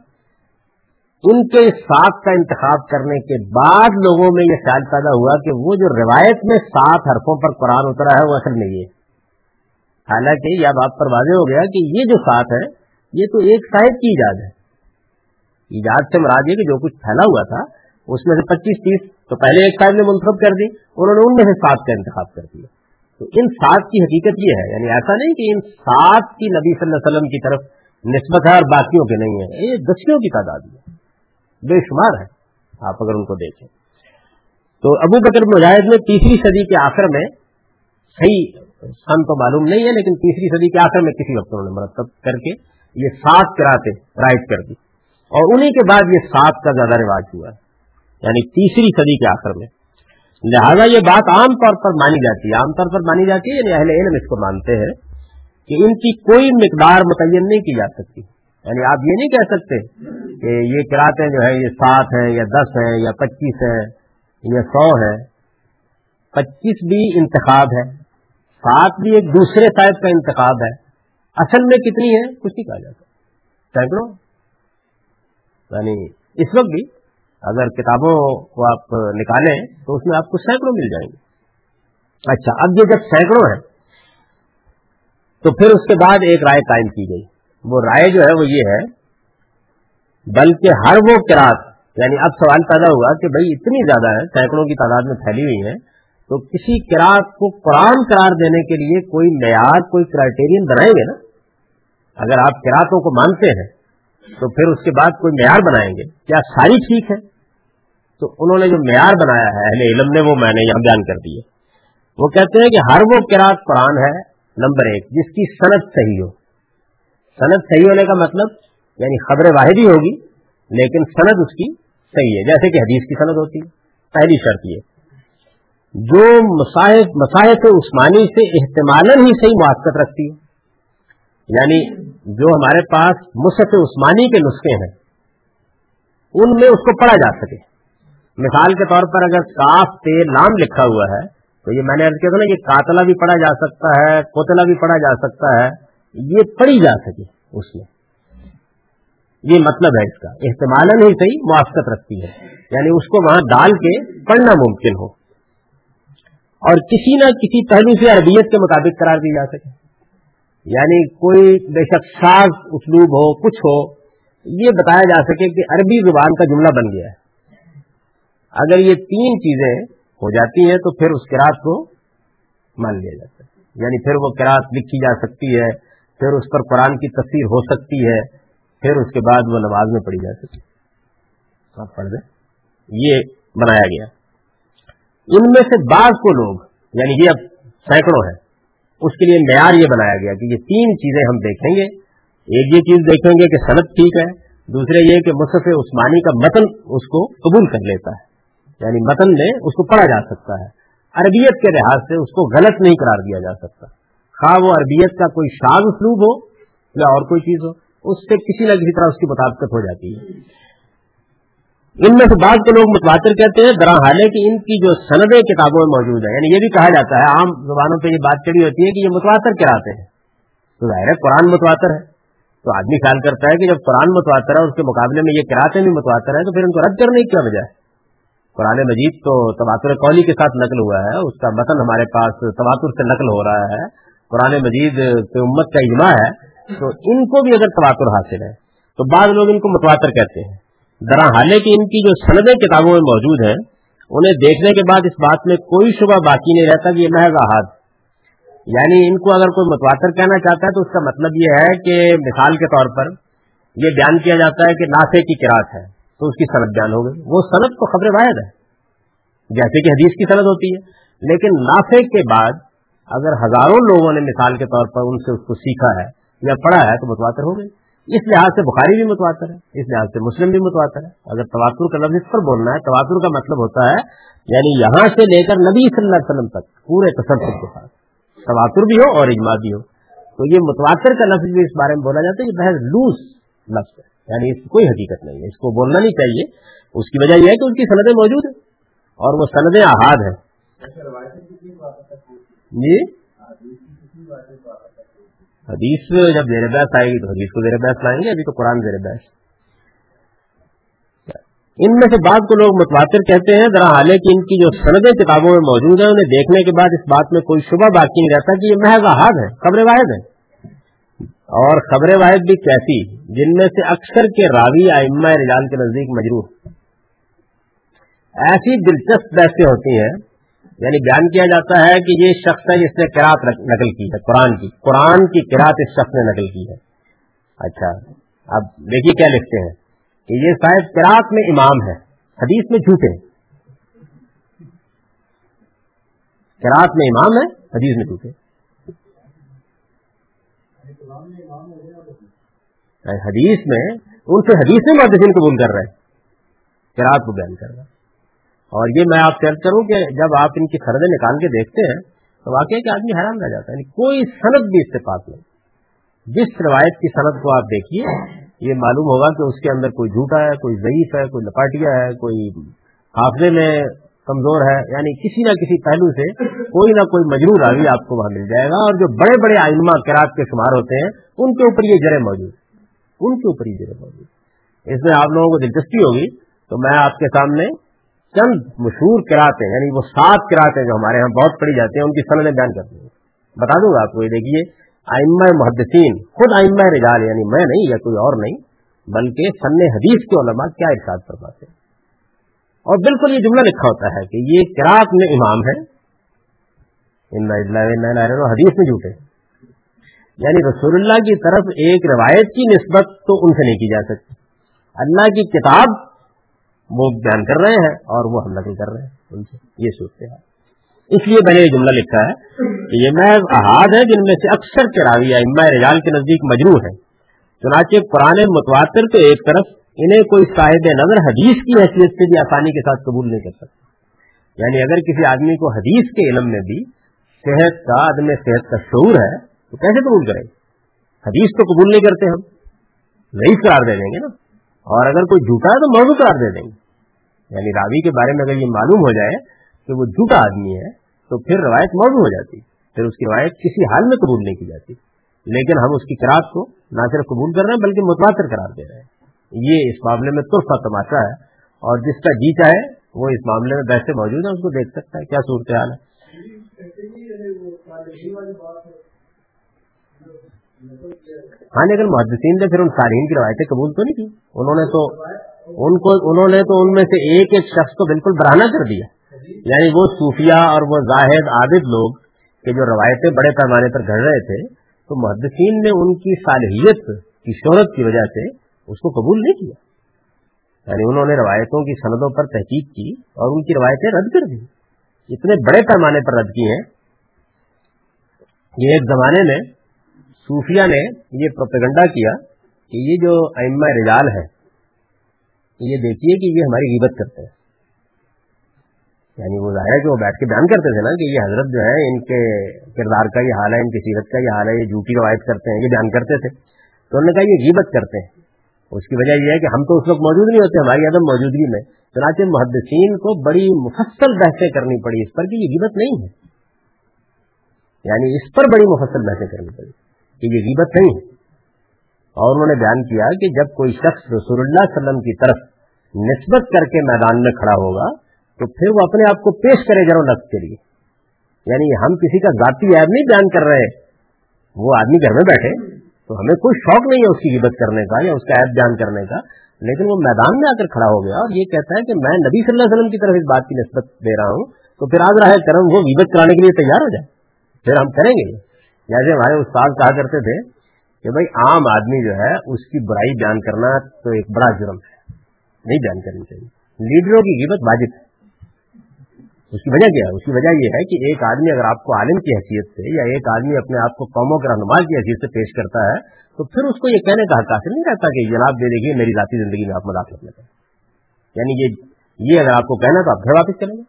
S1: ان کے ساتھ کا انتخاب کرنے کے بعد لوگوں میں یہ خیال پیدا ہوا کہ وہ جو روایت میں سات حرفوں پر قرآن اترا ہے، وہ اصل نہیں ہے حالانکہ یہ اب آپ پر واضح ہو گیا کہ یہ جو سات ہے، یہ تو ایک صاحب کی ایجاد ہے۔ ایجاد سے مراد یہ کہ جو کچھ پھیلا ہوا تھا، اس میں سے پچیس تیس تو پہلے ایک صاحب نے منتخب کر دی، انہوں نے ان میں سے سات کا انتخاب کر دیا۔ تو ان سات کی حقیقت یہ ہے یعنی ایسا نہیں کہ ان سات کی نبی صلی اللہ علیہ وسلم کی طرف نسبت ہے اور باقیوں کے نہیں ہے، یہ دسیوں کی تعداد ہے، بے شمار ہے، آپ اگر ان کو دیکھیں۔ تو ابو بکر مجاہد نے تیسری صدی کے آخر میں، صحیح سن تو معلوم نہیں ہے، لیکن تیسری صدی کے آخر میں کسی وقت انہوں نے مرتب کر کے یہ سات کراتے رائٹ کر دی۔ اور انہی کے بعد یہ سات کا زیادہ رواج ہوا۔ ہے یعنی تیسری صدی کے آخر میں۔ لہذا یہ بات عام طور پر مانی جاتی ہے۔ عام طور پر مانی جاتی ہے یعنی اہل علم اس کو مانتے ہیں کہ ان کی کوئی مقدار متعین نہیں کی جا سکتی۔ یعنی آپ یہ نہیں کہہ سکتے کہ یہ کراتے جو ہے یہ سات ہے یا دس ہے یا پچیس ہے یا سو ہے پچیس بھی انتخاب ہے، سات بھی ایک دوسرے صاحب کا انتخاب ہے۔ اصل میں کتنی ہے؟ کچھ نہیں کہا جاتا۔ سینکڑوں۔ یعنی اس وقت بھی اگر کتابوں کو آپ نکالیں تو اس میں آپ کو سینکڑوں مل جائیں گے۔ اچھا اب یہ جب سینکڑوں ہیں، تو پھر اس کے بعد ایک رائے قائم کی گئی۔ وہ رائے جو ہے وہ یہ ہے، بلکہ ہر وہ کراط یعنی اب سوال پیدا ہوا کہ بھائی اتنی زیادہ ہے سینکڑوں کی تعداد میں پھیلی ہوئی ہے تو کسی کراط کو قرآن قرار دینے کے لیے کوئی معیار، کوئی کرائٹیرین بنائیں گے نا؟ اگر آپ کراطوں کو مانتے ہیں، تو پھر اس کے بعد کوئی معیار بنائیں گے۔ کیا ساری ٹھیک ہے؟ تو انہوں نے جو معیار بنایا ہے، اہل علم نے، وہ میں نے یہاں بیان کر دیے وہ کہتے ہیں کہ ہر وہ کراط قرآن ہے، نمبر ایک، جس کی صنعت صحیح ہو۔ صنعت صحیح ہونے کا مطلب یعنی خبر واحد ہی ہوگی، لیکن صنعت اس کی صحیح ہے، جیسے کہ حدیث کی صنعت ہوتی ہے، پہلی شرط یہ۔ جو مساحف مساحف عثمانی سے احتمال ہی صحیح موافقت رکھتی ہے۔ یعنی جو ہمارے پاس مصحف عثمانی کے نسخے ہیں، ان میں اس کو پڑھا جا سکے۔ مثال کے طور پر اگر کاف تے نام لکھا ہوا ہے، تو یہ میں نے کیا تھا نا کہ کاتلا بھی پڑھا جا سکتا ہے کوتلا بھی پڑھا جا سکتا ہے، یہ پڑھی جا سکے اس میں۔ یہ مطلب ہے اس کا۔ استعمال نہیں صحیح موافقت رکھتی ہے۔ یعنی اس کو وہاں ڈال کے پڑھنا ممکن ہو۔ اور کسی نہ کسی پہلو سے عربیت کے مطابق قرار دی جا سکے۔ یعنی کوئی بے شک ساز، اسلوب ہو، کچھ ہو، یہ بتایا جا سکے کہ عربی زبان کا جملہ بن گیا ہے۔ اگر یہ تین چیزیں ہو جاتی ہیں تو پھر اس کراط کو مان لیا جاتا ہے۔ یعنی پھر وہ کراط لکھی جا سکتی ہے، پھر اس پر قرآن کی تصویر ہو سکتی ہے، پھر اس کے بعد وہ نماز میں پڑھی جا سکتی ہے۔ آپ پڑھ دیں یہ بنایا گیا۔ ان میں سے بعض کو لوگ یعنی یہ اب سینکڑوں ہے اس کے لیے معیار یہ بنایا گیا کہ یہ تین چیزیں ہم دیکھیں گے۔ ایک یہ چیز دیکھیں گے کہ صنعت ٹھیک ہے، دوسرے یہ کہ مصف عثمانی کا متن اس کو قبول کر لیتا ہے۔ یعنی متن میں اس کو پڑھا جا سکتا ہے۔ عربیت کے لحاظ سے اس کو غلط نہیں قرار دیا جا سکتا۔ خواہ وہ عربیت کا کوئی شاد اسلوب ہو یا اور کوئی چیز ہو، اس سے کسی نہ کسی طرح اس کی مطابقت ہو جاتی ہے۔ ان میں سے بعض کے لوگ متواتر کہتے ہیں درا حال ہے کہ ان کی جو سندیں کتابوں میں موجود ہیں یعنی یہ بھی کہا جاتا ہے، عام زبانوں پہ یہ بات چڑی ہوتی ہے کہ یہ متواتر کراتے ہیں۔ تو ظاہر ہے قرآن متواتر ہے۔ تو آدمی خیال کرتا ہے کہ جب قرآن متواتر ہے اس کے مقابلے میں یہ کراتے بھی متواتر ہے تو پھر ان کو رد کرنے کی کیا وجہ ہے؟ قرآن مجید تو تواتر قولی کے ساتھ نقل ہوا ہے، اس کا متن ہمارے پاس تواتر سے نقل ہو رہا ہے۔ قرآن مجید کے امت کا اجماع ہے، تو ان کو بھی اگر تواتر حاصل ہے، تو بعض لوگ ان کو متواتر کہتے ہیں۔ درا حالے ان کی جو سندیں کتابوں میں موجود ہیں، انہیں دیکھنے کے بعد اس بات میں کوئی شبہ باقی نہیں رہتا کہ یہ محض احاد یعنی ان کو اگر کوئی متواتر کہنا چاہتا ہے، تو اس کا مطلب یہ ہے کہ مثال کے طور پر یہ بیان کیا جاتا ہے کہ نافے کی کراط ہے۔ تو اس کی صنعت بیان ہو گئی۔ وہ صنعت تو خبر واحد ہے۔ جیسے کہ حدیث کی صنعت ہوتی ہے۔ لیکن نافے کے بعد اگر ہزاروں لوگوں نے مثال کے طور پر ان سے اس کو سیکھا ہے یا پڑھا ہے تو متواتر ہو گئی۔ اس لحاظ سے بخاری بھی متواتر ہے، اس لحاظ سے مسلم بھی متواتر ہے۔ اگر تواتر کا لفظ اس پر بولنا ہے، تواتر کا مطلب ہوتا ہے یعنی یہاں سے لے کر نبی صلی اللہ علیہ وسلم تک پورے تصور کے ساتھ۔ تواتر بھی ہو اور اجماع بھی ہو۔ تو یہ متواتر کا لفظ بھی اس بارے میں بولا جاتا ہے کہ بحث لوز لفظ ہے۔ یعنی اس کی کوئی حقیقت نہیں ہے۔ اس کو بولنا نہیں چاہیے۔ اس کی وجہ یہ ہے کہ اس کی سندیں موجود ہیں اور وہ سندیں احاد ہیں۔ جی؟ حدیث جب زیر بحث آئے گی تو حدیث کو زیر بحث لائیں گے، ابھی تو قرآن زیر بحث۔ ان میں سے بعض کو لوگ متواتر کہتے ہیں، ذرا حالے کی ان کی جو سندیں کتابوں میں موجود ہیں، انہیں دیکھنے کے بعد اس بات میں کوئی شبہ باقی نہیں رہتا کہ یہ محض احاد ہے خبر واحد ہے اور خبر واحد بھی کیسی جن میں سے اکثر کے راوی آئمہ رجال کے نزدیک مجروح ایسی دلچسپ بحثیں ہوتی ہیں یعنی بیان کیا جاتا ہے کہ یہ شخص ہے جس نے کراط نقل کی ہے، قرآن کی قرآن کی کراط اس شخص نے نقل کی ہے۔ اچھا اب دیکھیے کیا لکھتے ہیں۔ کہ یہ صاحب کراط میں امام ہے حدیث میں جھوٹے کراط میں امام ہے حدیث میں جھوٹے حدیث میں ان سے حدیث میں محدثین قبول کر رہے ہیں کراط کو بیان کر رہے ہیں۔ اور یہ میں آپ سے کروں کہ جب آپ ان کی سردیں نکال کے دیکھتے ہیں، تو واقعی کہ آدمی حیران رہ جاتا ہے۔ یعنی کوئی صنعت بھی اس سے پاس نہیں۔ جس روایت کی صنعت کو آپ دیکھیے، یہ معلوم ہوگا کہ اس کے اندر کوئی جھوٹا ہے، کوئی ضعیف ہے، کوئی لپاٹیا ہے، کوئی حافظے میں کمزور ہے۔ یعنی کسی نہ کسی پہلو سے کوئی نہ کوئی مجرور راوی آپ کو وہاں مل جائے گا۔ اور جو بڑے بڑے آئنما کراط کے شمار ہوتے ہیں، ان کے اوپر یہ جڑے موجود ان کے اوپر یہ جڑے موجود اس میں آپ لوگوں کو دلچسپی ہوگی تو میں آپ کے سامنے چند مشہور کراتے یعنی وہ سات کراتے جو ہمارے یہاں بہت پڑی جاتے ہیں، ان کی سندیں بیان کرتے ہیں۔ بتا دوں گا آپ کو، یہ دیکھیے آئمہ محدثین، خود آئمہ رجال یعنی میں نہیں یا کوئی اور نہیں، بلکہ سن حدیث کے علماء کیا ارشاد فرماتے ہیں۔ اور بالکل یہ جملہ لکھا ہوتا ہے کہ یہ کراط میں امام ہے حدیث میں جھوٹے۔ یعنی رسول اللہ کی طرف ایک روایت کی نسبت تو ان سے نہیں کی جا سکتی۔ اللہ کی کتاب وہ بیان کر رہے ہیں اور وہ ہم نقل کر رہے ہیں ان سے۔ یہ سوچتے ہیں اس لیے میں نے یہ جملہ لکھا ہے کہ یہ محض احاد ہے جن میں سے اکثر چراوی اما رجال کے نزدیک مجروح ہے چنانچہ قرآن متواتر تو ایک طرف انہیں کوئی صاحب نظر حدیث کی حیثیت سے بھی آسانی کے ساتھ قبول نہیں کر سکتا۔ یعنی اگر کسی آدمی کو حدیث کے علم میں بھی صحت کا عدم صحت کا شعور ہے تو کیسے قبول کریں؟ حدیث تو قبول نہیں کرتے ہم۔ نہیں قرار دے دیں گے نا۔ اور اگر کوئی جھوٹا ہے تو موضوع قرار دے دیں گے۔ یعنی راوی کے بارے میں اگر یہ معلوم ہو جائے کہ وہ جھوٹا آدمی ہے، تو پھر روایت موضوع ہو جاتی۔ پھر اس کی روایت کسی حال میں قبول نہیں کی جاتی۔ لیکن ہم اس کی کراط کو نہ صرف قبول کر رہے ہیں، بلکہ متواتر قرار دے رہے ہیں۔ یہ اس معاملے میں ترفا تماشا ہے۔ اور جس کا جی چاہے، وہ اس معاملے میں ویسے موجود ہے اس کو دیکھ سکتا ہے۔ کیا صورت حال ہے؟ ہاں جی، لیکن محدثین نے پھر ان سارین کی روایتیں قبول تو نہیں کی؟ انہوں نے تو ان کو، انہوں نے تو ان میں سے ایک ایک شخص کو بالکل برہنا کر دیا۔ یعنی وہ صوفیہ اور وہ زاہد عابد لوگ کہ جو روایتیں بڑے پیمانے پر گھڑ رہے تھے، تو محدثین نے ان کی صالحیت کی شہرت کی وجہ سے اس کو قبول نہیں کیا۔ یعنی انہوں نے روایتوں کی سندوں پر تحقیق کی اور ان کی روایتیں رد کر دی۔ اتنے بڑے پیمانے پر رد کی ہیں۔ یہ ایک زمانے میں صوفیہ نے یہ پروپیگنڈا کیا کہ یہ جو ائمہ رجال ہے یہ دیکھیے کہ یہ ہماری غیبت کرتے ہیں۔ یعنی وہ ظاہر ہے کہ وہ بیٹھ کے بیان کرتے تھے نا کہ یہ حضرت جو ہے ان کے کردار کا یہ حال ہے، ان کی سیرت کا یہ حال ہے، یہ جھوٹی روایت کرتے ہیں، یہ بیان کرتے تھے۔ تو انہوں نے کہا یہ غیبت کرتے ہیں۔ اس کی وجہ یہ ہے کہ ہم تو اس وقت موجود نہیں ہوتے، ہماری عدم موجودگی میں۔ چنانچہ محدثین کو بڑی مفصل بحثیں کرنی پڑی اس پر کہ یہ غیبت نہیں ہے۔ یعنی اس پر بڑی مفصل بحثیں کرنی پڑی۔ کہ یہ غیبت نہیں ہے۔ اور انہوں نے بیان کیا کہ جب کوئی شخص رسول اللہ علیہ وسلم کی طرف نسبت کر کے میدان میں کھڑا ہوگا، تو پھر وہ اپنے آپ کو پیش کرے گا لفظ کے لیے۔ یعنی ہم کسی کا ذاتی عیب نہیں بیان کر رہے، وہ آدمی گھر میں بیٹھے، تو ہمیں کوئی شوق نہیں ہے اس کی عبت کرنے کا یا اس کا عیب بیان کرنے کا۔ لیکن وہ میدان میں آ کر کھڑا ہو گیا اور یہ کہتا ہے کہ میں نبی صلی اللہ علیہ وسلم کی طرف اس بات کی نسبت دے رہا ہوں، تو پھر آج رہا ہے کرم وہ عبت کرانے کے لیے تیار ہو جائے۔ پھر ہم کریں گے۔ جیسے ہمارے استاد کہا کرتے تھے کہ بھائی عام آدمی جو ہے، اس کی برائی بیان کرنا تو ایک بڑا جرم ہے۔ نہیں بیان کرنی چاہیے۔ لیڈروں کی قیمت واجب ہے۔ اس کی وجہ کیا ہے؟ اس کی وجہ یہ ہے کہ ایک آدمی اگر آپ کو عالم کی حیثیت سے یا ایک آدمی اپنے آپ کو قوموں کے رہنما کی حیثیت سے پیش کرتا ہے، تو پھر اس کو یہ کہنے کا حق حاصل نہیں رہتا کہ جناب دے دیکھیے، میری ذاتی زندگی میں آپ مداخلت لگے یعنی یہ یہ اگر آپ کو کہنا تو آپ گھر واپس چلیں گے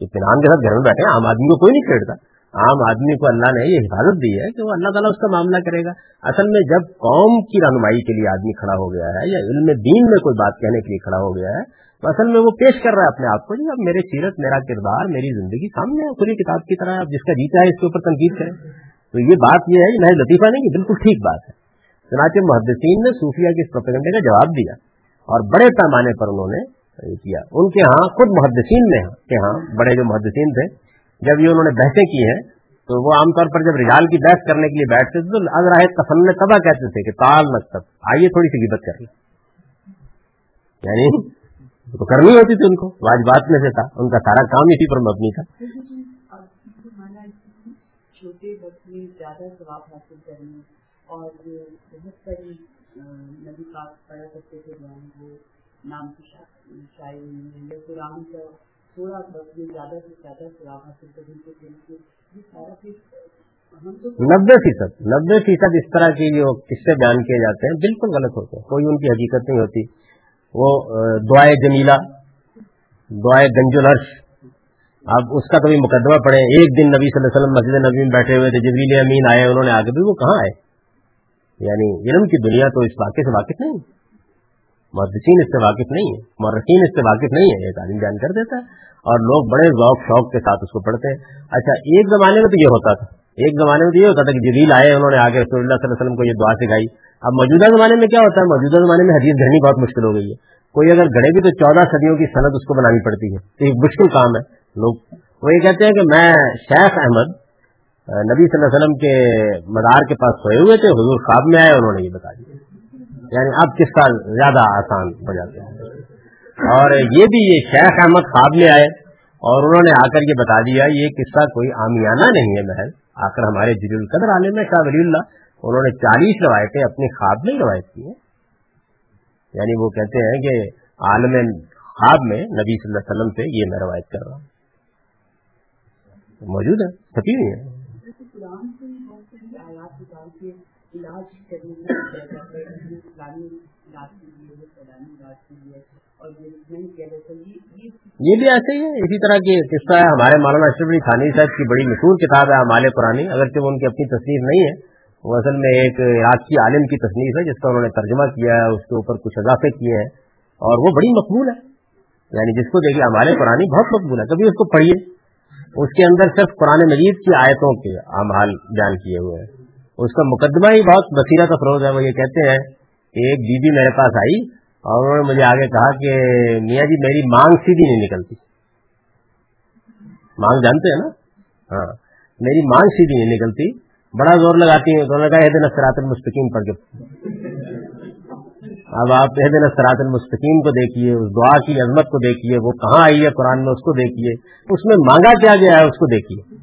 S1: اطمینان کے ساتھ گھر میں بیٹھے عام آدمی کو کوئی نہیں کھیڑتا عام آدمی کو اللہ نے یہ حفاظت دی ہے کہ وہ اللہ تعالیٰ اس کا معاملہ کرے گا۔ اصل میں جب قوم کی رہنمائی کے لیے آدمی کھڑا ہو گیا ہے یا علم دین میں کوئی بات کہنے کے لیے کھڑا ہو گیا ہے، تو اصل میں وہ پیش کر رہا ہے اپنے آپ کو جی اب میرے سیرت، میرا کردار، میری زندگی سامنے ہے، کھلی کتاب کی طرح اب جس کا جیتا ہے اس کے اوپر تنقید کرے تو یہ بات یہ ہے کہ لطیفہ نہیں کہ بالکل ٹھیک بات ہے۔ چنانچہ محدثین نے صوفیہ کے اس پروپیگنڈے کا جواب دیا اور بڑے پیمانے پر انہوں نے کیا۔ ان کے ہاں خود محدثین میں کے ہاں بڑے جو محدثین تھے جب یہ انہوں نے بحثیں کی ہیں، تو وہ عام طور پر جب رجال کی بحث کرنے کے لیے بیٹھتے تھے، تو اگر تفن تباہ کہتے تھے کہ تال مکتب آئیے تھوڑی سی گبت کر لیں یعنی تو کرنی ہوتی تھی ان کو، واجبات میں سے تھا، ان کا سارا کام اسی پر مبنی تھا۔
S2: چھوٹے وقت میں زیادہ ثواب حاصل کرنے اور بہت ساری نبی پاک پڑھا کرتے تھے وہ نام کی شاعری یا قرآن کا تھوڑا زیادہ سے زیادہ حاصل یہ سارا
S1: نبے فیصد نبے فیصد اس طرح کے جو قصے بیان کیے جاتے ہیں، بالکل غلط ہوتے ہیں، کوئی ان کی حقیقت نہیں ہوتی۔ وہ دعائے جمیلہ، دعائے گنج الرش اب اس کا کبھی مقدمہ پڑے ایک دن نبی صلی اللہ علیہ وسلم مسجد نبی میں بیٹھے ہوئے تھے جبیل امین آئے، انہوں نے آگے بھی وہ کہاں آئے؟ یعنی علم کی دنیا تو اس واقعے سے واقف نہیں۔ محدثین اس سے واقف نہیں ہے مرکین اس سے واقف نہیں ہے ایک آدمی جان کر دیتا ہے۔ اور لوگ بڑے ذوق، شوق کے ساتھ اس کو پڑھتے ہیں۔ اچھا ایک زمانے میں تو یہ ہوتا تھا۔ ایک زمانے میں تو یہ ہوتا تھا کہ جبیل آئے، انہوں نے آگے رسول اللہ صلی اللہ علیہ وسلم کو یہ دعا سکھائی۔ اب موجودہ زمانے میں کیا ہوتا ہے؟ موجودہ زمانے میں حدیث گھڑنی بہت مشکل ہو گئی ہے۔ کوئی اگر گھڑے بھی تو چودہ صدیوں کی صنعت اس کو بنانی پڑتی ہے۔ تو ایک مشکل کام ہے۔ لوگ وہ یہ کہتے ہیں کہ میں شیخ احمد، نبی صلی اللہ علیہ وسلم کے مدار کے پاس سوئے ہوئے تھے، حضور خواب میں آئے، انہوں نے یہ بتا دیا۔ یعنی اب کس کا زیادہ آسان ہو جاتا ہے۔ اور یہ بھی یہ شیخ احمد خواب میں آئے اور انہوں نے آ کر یہ بتا دیا، یہ قصہ کوئی آمیانہ نہیں ہے محض آ کر ہمارے جل القدر عالم شاہ ولی اللہ، انہوں نے چالیس روایتیں اپنی خواب میں روایت کی ہیں۔ یعنی وہ کہتے ہیں کہ عالم خواب میں نبی صلی اللہ علیہ وسلم سے یہ میں روایت کر رہا ہوں۔ موجود ہے سچی ہے یہ بھی ایسے ہی ہے۔ اسی طرح کی قصہ ہے۔ ہمارے مولانا اشرف علی خانی صاحب کی بڑی مشہور کتاب ہے ہمارے پرانی اگرچہ وہ ان کی اپنی تصنیف نہیں ہے، وہ اصل میں ایک عراقی عالم کی تصنیف ہے، جس کا انہوں نے ترجمہ کیا ہے، اس کے اوپر کچھ اضافے کیے ہیں۔ اور وہ بڑی مقبول ہے۔ یعنی جس کو دیکھیے ہمارے پرانی بہت مقبول ہے۔ کبھی اس کو پڑھیے۔ اس کے اندر صرف قرآن مجید کی آیتوں کے اعمال بیان کیے ہوئے ہیں۔ اس کا مقدمہ ہی بہت بصیرت افروز ہے، وہ یہ کہتے ہیں کہ ایک بی میرے پاس آئی اور انہوں نے مجھے آگے کہا کہ میاں جی میری مانگ سیدھی نہیں نکلتی۔ مانگ جانتے ہیں نا؟ ہاں۔ میری مانگ سیدھی نہیں نکلتی۔ بڑا زور لگاتی ہیں۔ انہوں نے کہا دن سرات المستقیم پڑھ کے اب آپ دن سرات المستقیم کو دیکھیے، اس دعا کی عظمت کو دیکھیے، وہ کہاں آئی ہے؟ قرآن میں اس کو دیکھیے۔ اس میں مانگا کیا گیا ہے؟ اس کو دیکھیے۔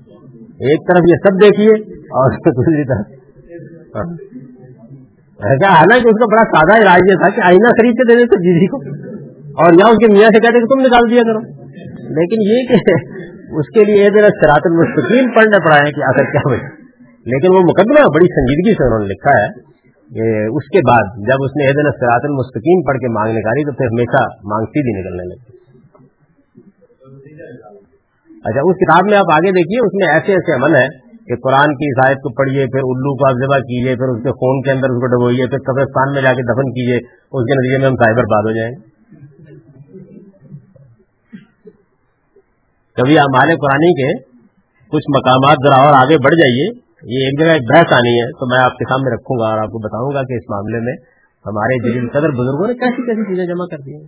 S1: ایک طرف یہ سب دیکھیے اور دوسری طرف اچھا۔ ایسا حالانکہ اس کا بڑا سادہ علاج یہ تھا کہ آئینہ خرید کے دے دیتے جی, جی کو، اور یا اس کے میاں سے کہتے کہ تم نکال دیا کرو۔ لیکن یہ کہ اس کے لیے سرات المستقیم پڑھنا پڑا ہے کہ آخر کیا ہوئے۔ لیکن وہ مقدمہ بڑی سنجیدگی سے انہوں نے لکھا ہے کہ اس کے بعد جب اس نے عید الصراط المستقیم پڑھ کے مانگ نکالی تو پھر ہمیشہ مانگ سیدھی نکلنے لگی۔ اچھا اس کتاب میں آپ آگے دیکھیے، اس میں ایسے ایسے عمل ہے کہ قرآن کی عیسائیت کو پڑھیے، پھر الو کو آپ ذبح کیجیے، پھر اس کے خون کے اندر اس کو ڈبوئیے، پھر قبرستان میں جا کے دفن کیجیے، اس کے نتیجے میں ہم سائبر باد ہو جائیں۔ گے کبھی ہمارے قرآن کے کچھ مقامات ذرا اور آگے بڑھ جائیے، یہ ایک جگہ ایک بحث آنی ہے، تو میں آپ کے سامنے رکھوں گا اور آپ کو بتاؤں گا کہ اس معاملے میں ہمارے جلیل قدر بزرگوں نے کیسی کیسی چیزیں جمع کر دی ہیں۔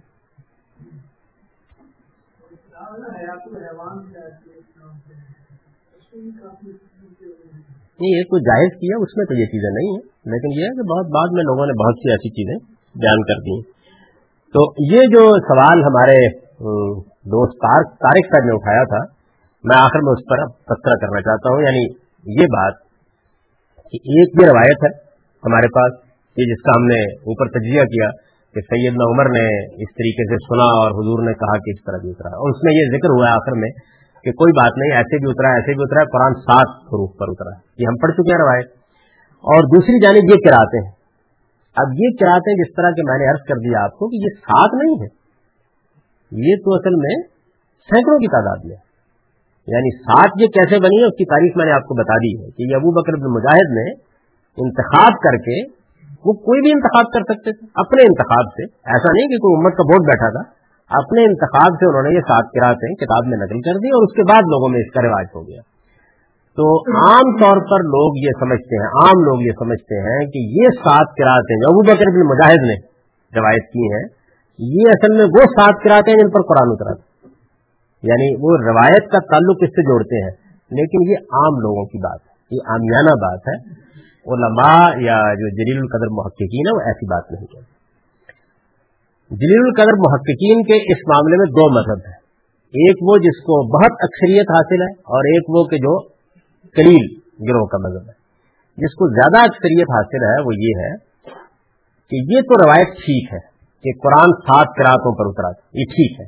S1: نہیں یہ کوئی جائز کیا، اس میں تو یہ چیزیں نہیں ہیں۔ لیکن یہ ہے کہ بہت بعد میں لوگوں نے بہت سی ایسی چیزیں بیان کر دی تو یہ جو سوال ہمارے دوست طارق صاحب نے اٹھایا تھا، میں آخر میں اس پر اب تذکرہ کرنا چاہتا ہوں۔ یعنی یہ بات کہ ایک یہ روایت ہے ہمارے پاس، یہ جس کا ہم نے اوپر تجزیہ کیا کہ سیدنا عمر نے اس طریقے سے سنا اور حضور نے کہا کہ اس طرح بھی اترا اور اس میں یہ ذکر ہوا آخر میں کہ کوئی بات نہیں، ایسے بھی اترا ہے ایسے بھی اترا ہے قرآن سات حروف پر اترا ہے۔ یہ ہم پڑھ چکے ہیں روایت۔ اور دوسری جانب یہ کراتے ہیں۔ اب یہ کراتے ہیں جس طرح کہ میں نے عرض کر دیا آپ کو کہ یہ سات نہیں ہے یہ تو اصل میں سینکڑوں کی تعداد میں یعنی سات یہ کیسے بنی ہے اس کی تاریخ میں نے آپ کو بتا دی ہے کہ یہ ابو بکر بن مجاہد نے انتخاب کر کے وہ کوئی بھی انتخاب کر سکتے تھے، اپنے انتخاب سے۔ ایسا نہیں کہ کوئی امت کا ووٹ بیٹھا تھا۔ اپنے انتخاب سے انہوں نے یہ سات کراطیں کتاب میں نقل کر دی اور اس کے بعد لوگوں میں اس کا رواج ہو گیا۔ تو عام طور پر لوگ یہ سمجھتے ہیں، عام لوگ یہ سمجھتے ہیں کہ یہ سات کراطیں جو ابو بکر بن مجاہد نے روایت کی ہیں، یہ اصل میں وہ سات کراتے ہیں جن پر قرآن اترا یعنی وہ روایت کا تعلق اس سے جوڑتے ہیں، لیکن یہ عام لوگوں کی بات ہے، یہ عامیانہ بات ہے۔ علماء یا جو جلیل القدر محققین ہے وہ ایسی بات نہیں کہتے۔ جلیل القدر محققین کے اس معاملے میں دو مذہب ہیں۔ ایک وہ جس کو بہت اکثریت حاصل ہے اور ایک وہ کہ جو کلیل گروہ کا مذہب ہے۔ جس کو زیادہ اکثریت حاصل ہے وہ یہ ہے کہ یہ تو روایت ٹھیک ہے کہ قرآن سات کراطوں پر اترا یہ ٹھیک ہے۔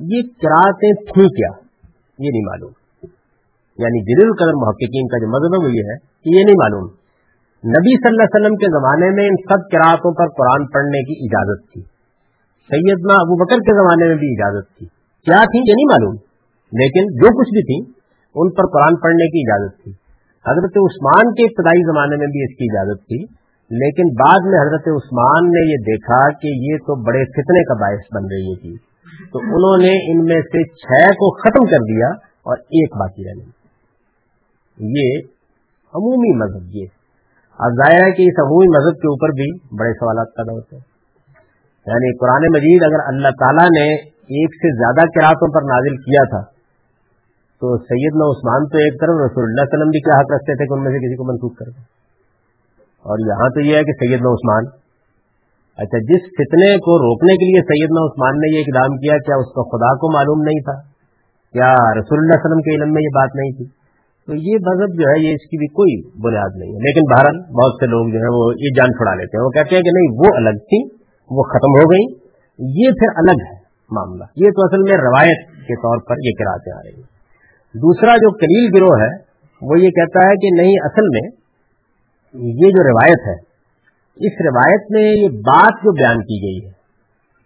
S1: یہ کراطیں تھیں کیا؟ یہ نہیں معلوم۔ یعنی جلیل القدر محققین کا جو مذہب ہے وہ یہ ہے کہ یہ نہیں معلوم۔ نبی صلی اللہ علیہ وسلم کے زمانے میں ان سب کراطوں پر قرآن پڑھنے کی اجازت تھی۔ سیدنا ابو بکر کے زمانے میں بھی اجازت تھی۔ کیا تھی یہ نہیں معلوم، لیکن جو کچھ بھی تھی، ان پر قرآن پڑھنے کی اجازت تھی۔ حضرت عثمان کے ابتدائی زمانے میں بھی اس کی اجازت تھی، لیکن بعد میں حضرت عثمان نے یہ دیکھا کہ یہ تو بڑے فتنے کا باعث بن رہی تھی جی۔ تو انہوں نے ان میں سے چھ کو ختم کر دیا اور ایک باقی رہنے یہ عمومی مذہب یہ۔ اب ظاہر ہے کہ اس عمومی مذہب کے اوپر بھی بڑے سوالات پیدا ہوتے ہیں۔ یعنی قرآن مجید اگر اللہ تعالیٰ نے ایک سے زیادہ کراطوں پر نازل کیا تھا، تو سید عثمان تو ایک طرف، رسول اللہ وسلم بھی کیا حق رکھتے تھے کہ ان میں سے کسی کو منسوخ کر دیں؟ اور یہاں تو یہ ہے کہ سید عثمان اچھا جس فتنے کو روکنے کے لیے سید عثمان نے یہ اقدام کیا کیا اس کو خدا کو معلوم نہیں تھا؟ کیا رسول اللہ علیہ وسلم کے علم میں یہ بات نہیں تھی؟ تو یہ مذہب جو ہے، یہ اس کی بھی کوئی بنیاد نہیں ہے۔ لیکن بہرحال بہت سے لوگ جو ہیں وہ یہ جان چھڑا لیتے ہیں۔ وہ کہتے ہیں کہ نہیں، وہ الگ تھی۔ وہ ختم ہو گئی۔ یہ پھر الگ ہے معاملہ۔ یہ تو اصل میں روایت کے طور پر یہ کراتے آ رہی ہے۔ دوسرا جو کلیل گروہ ہے، وہ یہ کہتا ہے کہ نہیں، اصل میں یہ جو روایت ہے، اس روایت میں یہ بات جو بیان کی گئی ہے،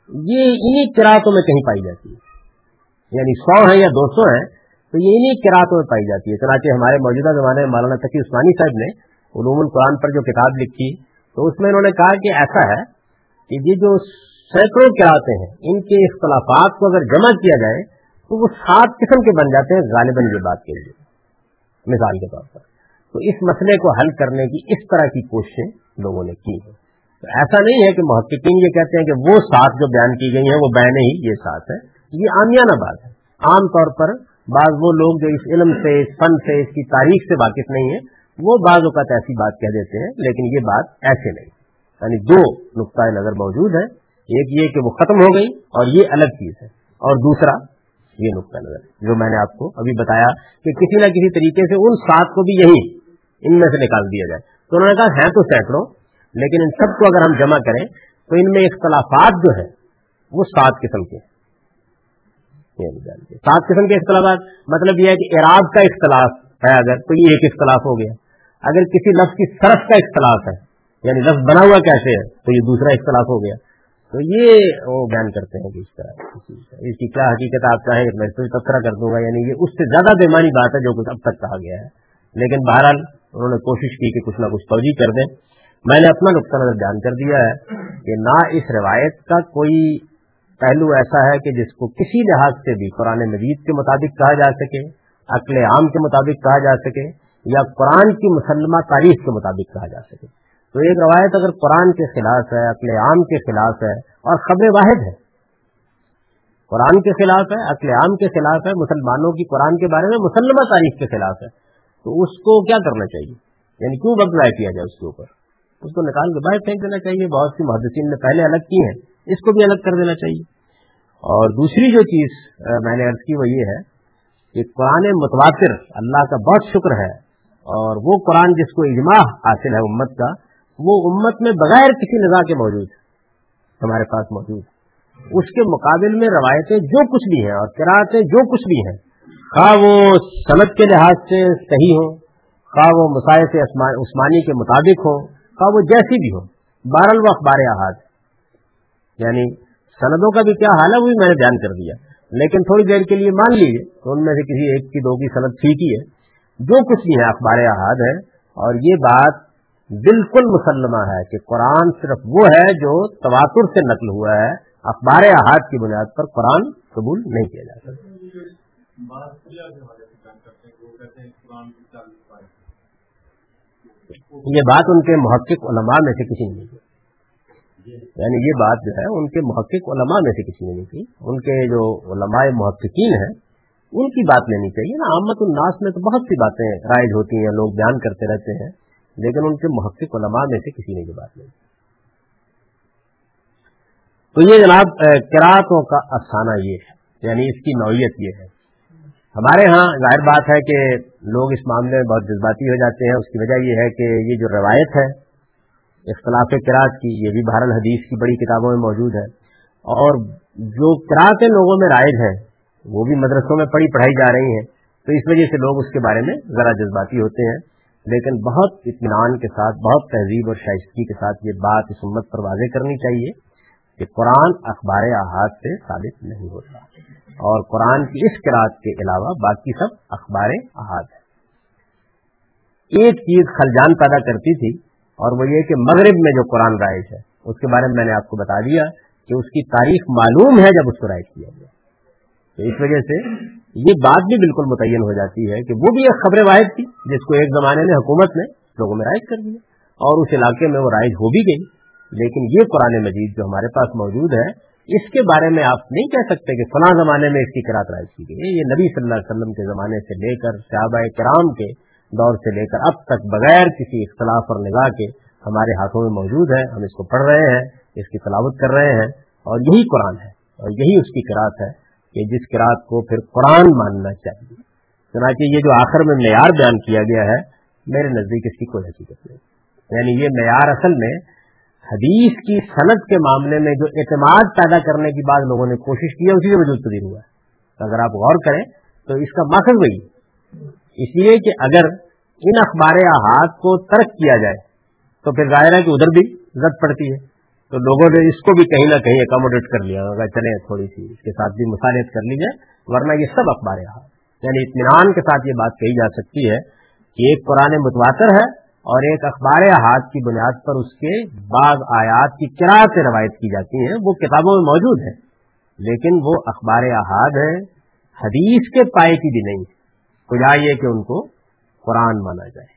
S1: یہ انہی کراطوں میں کہیں پائی جاتی ہے۔ یعنی سو ہے یا دو سو ہے تو یہ انہی کراطوں میں پائی جاتی ہے۔ چنانچہ ہمارے موجودہ زمانے میں مولانا تقی عثمانی صاحب نے علوم القرآن پر جو کتاب لکھی، تو اس میں انہوں نے کہا کہ ایسا ہے کہ یہ جو سینکڑوں کراتے ہیں، ان کے اختلافات کو اگر جمع کیا جائے، تو وہ سات قسم کے بن جاتے ہیں غالباً یہ بات کے لیے۔ مثال کے طور پر۔ تو اس مسئلے کو حل کرنے کی اس طرح کی کوششیں لوگوں نے کی ہیں۔ تو ایسا نہیں ہے کہ محققین یہ کہتے ہیں کہ وہ سات جو بیان کی گئی ہیں، وہ بین ہی یہ سات ہے یہ عامیانہ بات ہے۔ عام طور پر بعض وہ لوگ جو اس علم سے، اس فن سے، اس کی تاریخ سے واقف نہیں ہے وہ بعض اوقات ایسی بات کہہ دیتے ہیں، لیکن یہ بات ایسے نہیں۔ یعنی دو نقطۂ نظر موجود ہیں، ایک یہ کہ وہ ختم ہو گئی اور یہ الگ چیز ہے، اور دوسرا یہ نقطۂ نظر جو میں نے آپ کو ابھی بتایا کہ کسی نہ کسی طریقے سے ان سات کو بھی یہی ان میں سے نکال دیا جائے۔ تو انہوں نے کہا ہیں تو سینکڑوں، لیکن ان سب کو اگر ہم جمع کریں تو ان میں اختلافات جو ہیں، وہ سات قسم کے سات قسم کے اختلافات مطلب یہ ہے کہ اعراب کا اختلاف ہے اگر، تو یہ ایک اختلاف ہو گیا۔ اگر کسی لفظ کی صرف کا اختلاف ہے یعنی لفظ بنا ہوا کیسے ہے؟ تو یہ دوسرا اختلاف ہو گیا۔ تو یہ وہ بیان کرتے ہیں کہ اس طرح۔ اس کی کیا حقیقت آپ چاہیں میں تو تبصرہ کر دوں گا۔ یعنی یہ اس سے زیادہ بےمانی بات ہے جو کچھ اب تک کہا گیا ہے۔ لیکن بہرحال انہوں نے کوشش کی کہ کچھ نہ کچھ توجہ کر دیں۔ میں نے اپنا نقطہ نظر بیان کر دیا ہے کہ نہ اس روایت کا کوئی پہلو ایسا ہے کہ جس کو کسی لحاظ سے بھی قرآن مجید کے مطابق کہا جا سکے، عقل عام کے مطابق کہا جا سکے، یا قرآن کی مسلمہ تاریخ کے مطابق کہا جا سکے۔ تو ایک روایت اگر قرآن کے خلاف ہے، عقل عام کے خلاف ہے، اور خبر واحد ہے۔ قرآن کے خلاف ہے، عقل عام کے خلاف ہے، مسلمانوں کی قرآن کے بارے میں مسلمہ تاریخ کے خلاف ہے۔ تو اس کو کیا کرنا چاہیے؟ یعنی کیوں وقت ضائع کیا جائے اس کے اوپر؟ اس کو نکال کے باہر پھینک دینا چاہیے۔ بہت سی محدثین نے پہلے الگ کی ہیں، اس کو بھی الگ کر دینا چاہیے۔ اور دوسری جو چیز میں نے عرض کی وہ یہ ہے کہ قرآن متواتر اللہ کا بہت شکر ہے، اور وہ قرآن جس کو اجماع حاصل ہے امت کا وہ امت میں بغیر کسی نظا کے موجود ہمارے پاس موجود اس کے مقابل میں روایتیں جو کچھ بھی ہیں اور کراطیں جو کچھ بھی ہیں، خواہ وہ صنعت کے لحاظ سے صحیح ہو خواہ وہ مسائل سے عثمانی کے مطابق ہو خواہ وہ جیسی بھی ہو بہرحال وہ اخبار احاد یعنی سندوں کا بھی کیا حال ہے، وہ بھی میں نے بیان کر دیا۔ لیکن تھوڑی دیر کے لیے مان لیجیے تو ان میں سے کسی ایک کی دو کی سند ٹھیک ہی ہے۔ جو کچھ بھی ہے اخبار احاد ہے اور یہ بات بالکل مسلمہ ہے کہ قرآن صرف وہ ہے جو تواتر سے نقل ہوا ہے، اخبار احاد کی بنیاد پر قرآن قبول نہیں کیا جا یہ بات ان کے محقق علماء میں سے کسی نے نہیں کی۔ یعنی یہ بات جو ہے، ان کے محقق علماء میں سے کسی نے نہیں کی۔ ان کے جو علماء محققین ہیں، ان کی بات لینی چاہیے نا۔ آمد الناس میں تو بہت سی باتیں رائج ہوتی ہیں، لوگ بیان کرتے رہتے ہیں۔ لیکن ان کے محقق علماء میں سے کسی نے یہ بات نہیں تو یہ جناب کراطوں کا افسانہ یہ ہے یعنی اس کی نوعیت یہ ہے۔ ہمارے ہاں ظاہر بات ہے کہ لوگ اس معاملے میں بہت جذباتی ہو جاتے ہیں۔ اس کی وجہ یہ ہے کہ یہ جو روایت ہے، اختلاف کراط کی، یہ بھی بہر الحدیث کی بڑی کتابوں میں موجود ہے۔ اور جو کراطیں لوگوں میں رائج ہیں وہ بھی مدرسوں میں پڑھی پڑھائی جا رہی ہیں تو اس وجہ سے لوگ اس کے بارے میں ذرا جذباتی ہوتے ہیں۔ لیکن بہت اطمینان کے ساتھ، بہت تہذیب اور شائستگی کے ساتھ یہ بات اس امت پر واضح کرنی چاہیے کہ قرآن اخبار احاد سے ثابت نہیں ہوتا اور قرآن کی اس قرآد کے علاوہ باقی سب اخبار احاد ہے ایک چیز خلجان پیدا کرتی تھی اور وہ یہ کہ مغرب میں جو قرآن رائج ہے، اس کے بارے میں میں نے آپ کو بتا دیا کہ اس کی تاریخ معلوم ہے جب اس کو رائج کیا گیا۔ تو اس وجہ سے یہ بات بھی بالکل متعین ہو جاتی ہے کہ وہ بھی ایک خبر واحد تھی جس کو ایک زمانے میں حکومت نے لوگوں میں رائج کر دیا اور اس علاقے میں وہ رائج ہو بھی گئی۔ لیکن یہ قرآن مجید جو ہمارے پاس موجود ہے، اس کے بارے میں آپ نہیں کہہ سکتے کہ فلاں زمانے میں اس کی کرات رائج کی گئی۔ یہ نبی صلی اللہ علیہ وسلم کے زمانے سے لے کر صحابہ کرام کے دور سے لے کر اب تک بغیر کسی اختلاف اور نگاہ کے ہمارے ہاتھوں میں موجود ہے۔ ہم اس کو پڑھ رہے ہیں، اس کی تلاوت کر رہے ہیں اور یہی قرآن ہے اور یہی اس کی کراط ہے۔ کہ جس کراط کو پھر قرآن ماننا چاہیے۔ چنانچہ یہ جو آخر میں معیار بیان کیا گیا ہے، میرے نزدیک اس کی کوئی حقیقت نہیں۔ یعنی یہ معیار اصل میں حدیث کی صنعت کے معاملے میں جو اعتماد پیدا کرنے کی بات لوگوں نے کوشش کی ہے، اسی سے وجود پذیر ہوا ہے۔ اگر آپ غور کریں تو اس کا مقصد وہی اس لیے کہ اگر ان اخبار احاد کو ترک کیا جائے، تو پھر ظاہر ہے کہ ادھر بھی زد پڑتی ہے۔ تو لوگوں نے اس کو بھی کہیں نہ کہیں اکوموڈیٹ کر لیا ہوگا چلے تھوڑی سی، اس کے ساتھ بھی مصالحت کر لی جائے، ورنہ یہ سب اخبار احاد یعنی اطمینان کے ساتھ یہ بات کہی جا سکتی ہے کہ ایک قرآن متواتر ہے اور ایک اخبار احاد کی بنیاد پر اس کے بعض آیات کی کرا سے روایت کی جاتی ہیں، وہ کتابوں میں موجود ہیں۔ لیکن وہ اخبار احاد ہے حدیث کے پائے کی بھی نہیں۔ کجا یہ کہ ان کو قرآن مانا جائے۔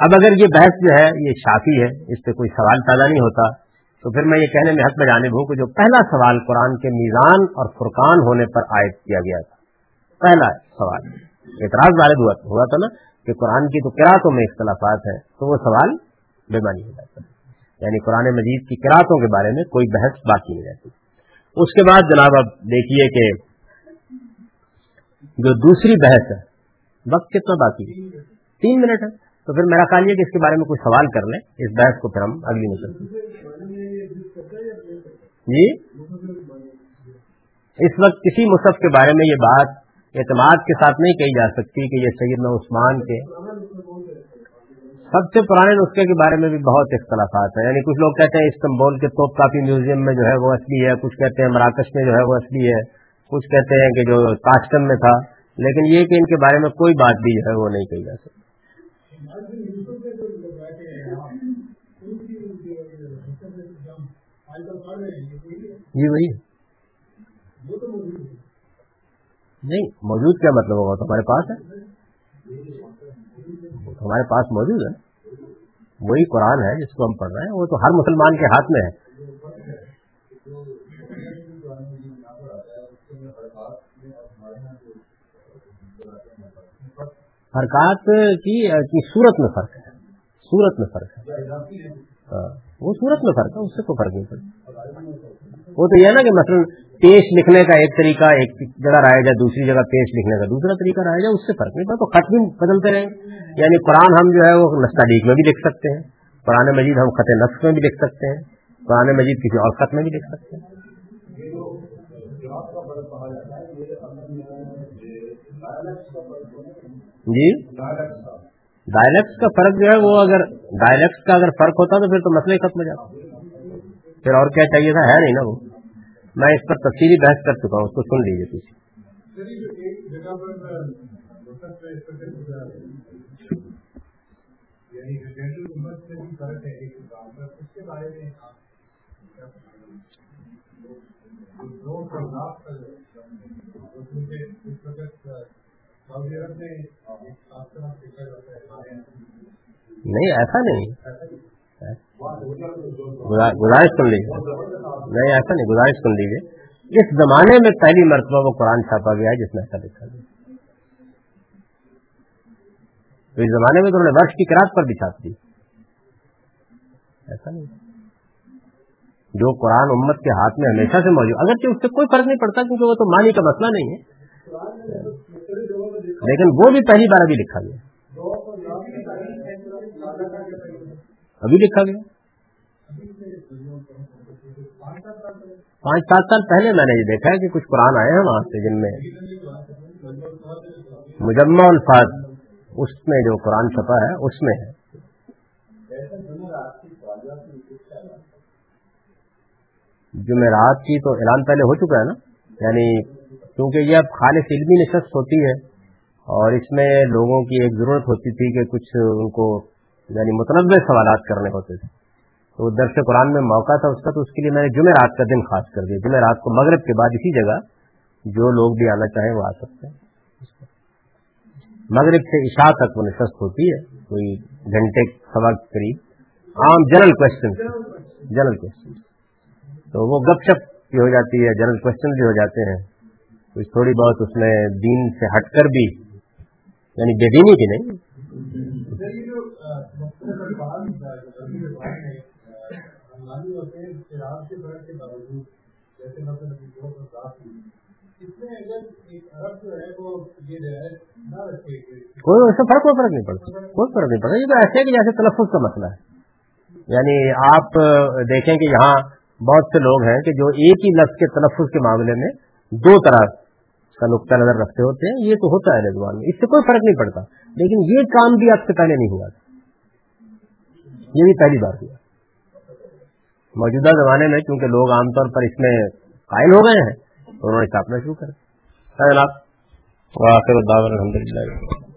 S1: اب اگر یہ بحث جو ہے، یہ شافی ہے، اس پہ کوئی سوال پیدا نہیں ہوتا، تو پھر میں یہ کہنے میں حق میں جانب ہوں کہ جو پہلا سوال قرآن کے میزان اور فرقان ہونے پر عائد کیا گیا تھا، پہلا سوال۔ اعتراض وارد ہوا تھا نا کہ قرآن کی تو کراطوں میں اختلافات ہیں، تو وہ سوال بےمانی ہو جاتا ہے۔ یعنی قرآن مجید کی کراطوں کے بارے میں کوئی بحث باقی نہیں رہتی۔ اس کے بعد جناب اب دیکھیے کہ جو دوسری بحث ہے، وقت کتنا باقی ہے؟ تین منٹ ہے۔ تو پھر میرا خیال یہ کہ اس کے بارے میں کوئی سوال کر لیں، اس بحث کو پھر ہم اگلی نسل جی؟ اس وقت کسی مصحف کے بارے میں یہ بات اعتماد کے ساتھ نہیں کہی جا سکتی کہ یہ سیدنا عثمان کے سب سے پرانے نسخے کے بارے میں بھی بہت اختلافات ہیں۔ یعنی کچھ لوگ کہتے ہیں استنبول کے توپ کافی میوزیم میں جو ہے وہ اصلی ہے، کچھ کہتے ہیں مراکش میں جو ہے وہ اصلی ہے، کچھ کہتے ہیں کہ جو کاسٹم میں تھا۔ لیکن یہ کہ ان کے بارے میں کوئی بات بھی جو ہے وہ نہیں کہی جا سکتی۔ جی وہی نہیں موجود کیا مطلب ہوگا؟ تو ہمارے پاس ہے۔ ہمارے پاس موجود ہے۔ وہی قرآن ہے جس کو ہم پڑھ رہے ہیں۔ وہ تو ہر مسلمان کے ہاتھ میں ہے۔ حرکات کی صورت میں فرق ہے۔ صورت میں فرق ہے۔ ہاں، وہ صورت میں فرق ہے، اس سے کوئی فرق نہیں پڑتا۔ وہ تو یہ نا کہ مثلا پیش لکھنے کا ایک طریقہ، ایک جگہ رہا جائے، دوسری جگہ پیش لکھنے کا دوسرا طریقہ رہا جائے، اس سے فرق نہیں پڑتا۔ تو خط بھی بدلتے رہیں۔ یعنی قرآن ہم جو ہے وہ نستعلیق میں بھی لکھ سکتے ہیں۔ قرآن مجید ہم خط نقص میں بھی لکھ سکتے ہیں۔ قرآن مجید کسی اور خط میں بھی لکھ سکتے ہیں۔ جی؟ ڈائلیکٹس کا فرق جو ہے وہ اگر ڈائلیکٹس کا اگر فرق ہوتا تو پھر تو مسئلہ ہی ختم ہو جاتا۔ پھر اور کیا چاہیے تھا؟ ہے نہیں نا وہ۔ میں اس پر تفصیلی بحث کر چکا ہوں، اس کو سن لیجیے پیچھے نہیں، ایسا نہیں۔ گزارش سن لیجیے نہیں، ایسا نہیں، گزارش سن لیجیے اس زمانے میں پہلی مرتبہ وہ قرآن چھاپا گیا جس میں ایسا لکھا گیا تو اس زمانے میں تو انہوں نے ورش کی کراط پر بھی چھاپ دی۔ ایسا نہیں۔ جو قرآن امت کے ہاتھ میں ہمیشہ سے موجود، اگرچہ اس سے کوئی فرق نہیں پڑتا، کیونکہ وہ تو مانی کا مسئلہ نہیں ہے۔ لیکن وہ بھی پہلی بار ابھی لکھا گیا ابھی لکھا گیا پانچ سات سال پہلے میں نے یہ دیکھا ہے کہ کچھ قرآن آئے ہیں وہاں سے جن میں مجمع الفاظ، اس میں جو قرآن چھپا ہے، اس میں ہے۔ جمعرات کی تو اعلان پہلے ہو چکا ہے نا؟ یعنی کیونکہ یہ اب خالص علمی نشست ہوتی ہے اور اس میں لوگوں کی ایک ضرورت ہوتی تھی کہ کچھ ان کو یعنی متنوع سوالات کرنے ہوتے تھے۔ تو درس قرآن میں موقع تھا اس کا، تو اس کے لیے میں نے جمعرات کا دن خاص کر دیا۔ جمعرات کو مغرب کے بعد اسی جگہ جو لوگ بھی آنا چاہیں وہ آ سکتے ہیں۔ مغرب سے عشاء تک وہ نشست ہوتی ہے، کوئی گھنٹے سوا قریب۔ عام جنرل کوشچن جنرل کوشچن تو وہ گپ شپ بھی ہو جاتی ہے، جنرل کوشچن بھی ہو جاتے ہیں۔ کچھ تھوڑی بہت اس میں دین سے ہٹ کر بھی یعنی بے دینی کی نہیں؟ کوئی ایسا فرق کوئی فرق نہیں پڑتا۔ کوئی فرق نہیں پڑتا۔ یہ تو ایسے کہ جیسے تلفظ کا مسئلہ ہے۔ یعنی آپ دیکھیں کہ یہاں بہت سے لوگ ہیں کہ جو ایک ہی لفظ کے تلفظ کے معاملے میں دو طرح کا نقطہ نظر رکھتے ہوتے ہیں، یہ تو ہوتا ہے رضوان میں۔ اس سے کوئی فرق نہیں پڑتا۔ لیکن یہ کام بھی آپ سے پہلے نہیں ہوا یہ بھی پہلی بار ہوا۔ موجودہ زمانے میں کیونکہ لوگ عام طور پر اس میں قائل ہو گئے ہیں، تو انہوں نے چھاپنا شروع کر الحمد للہ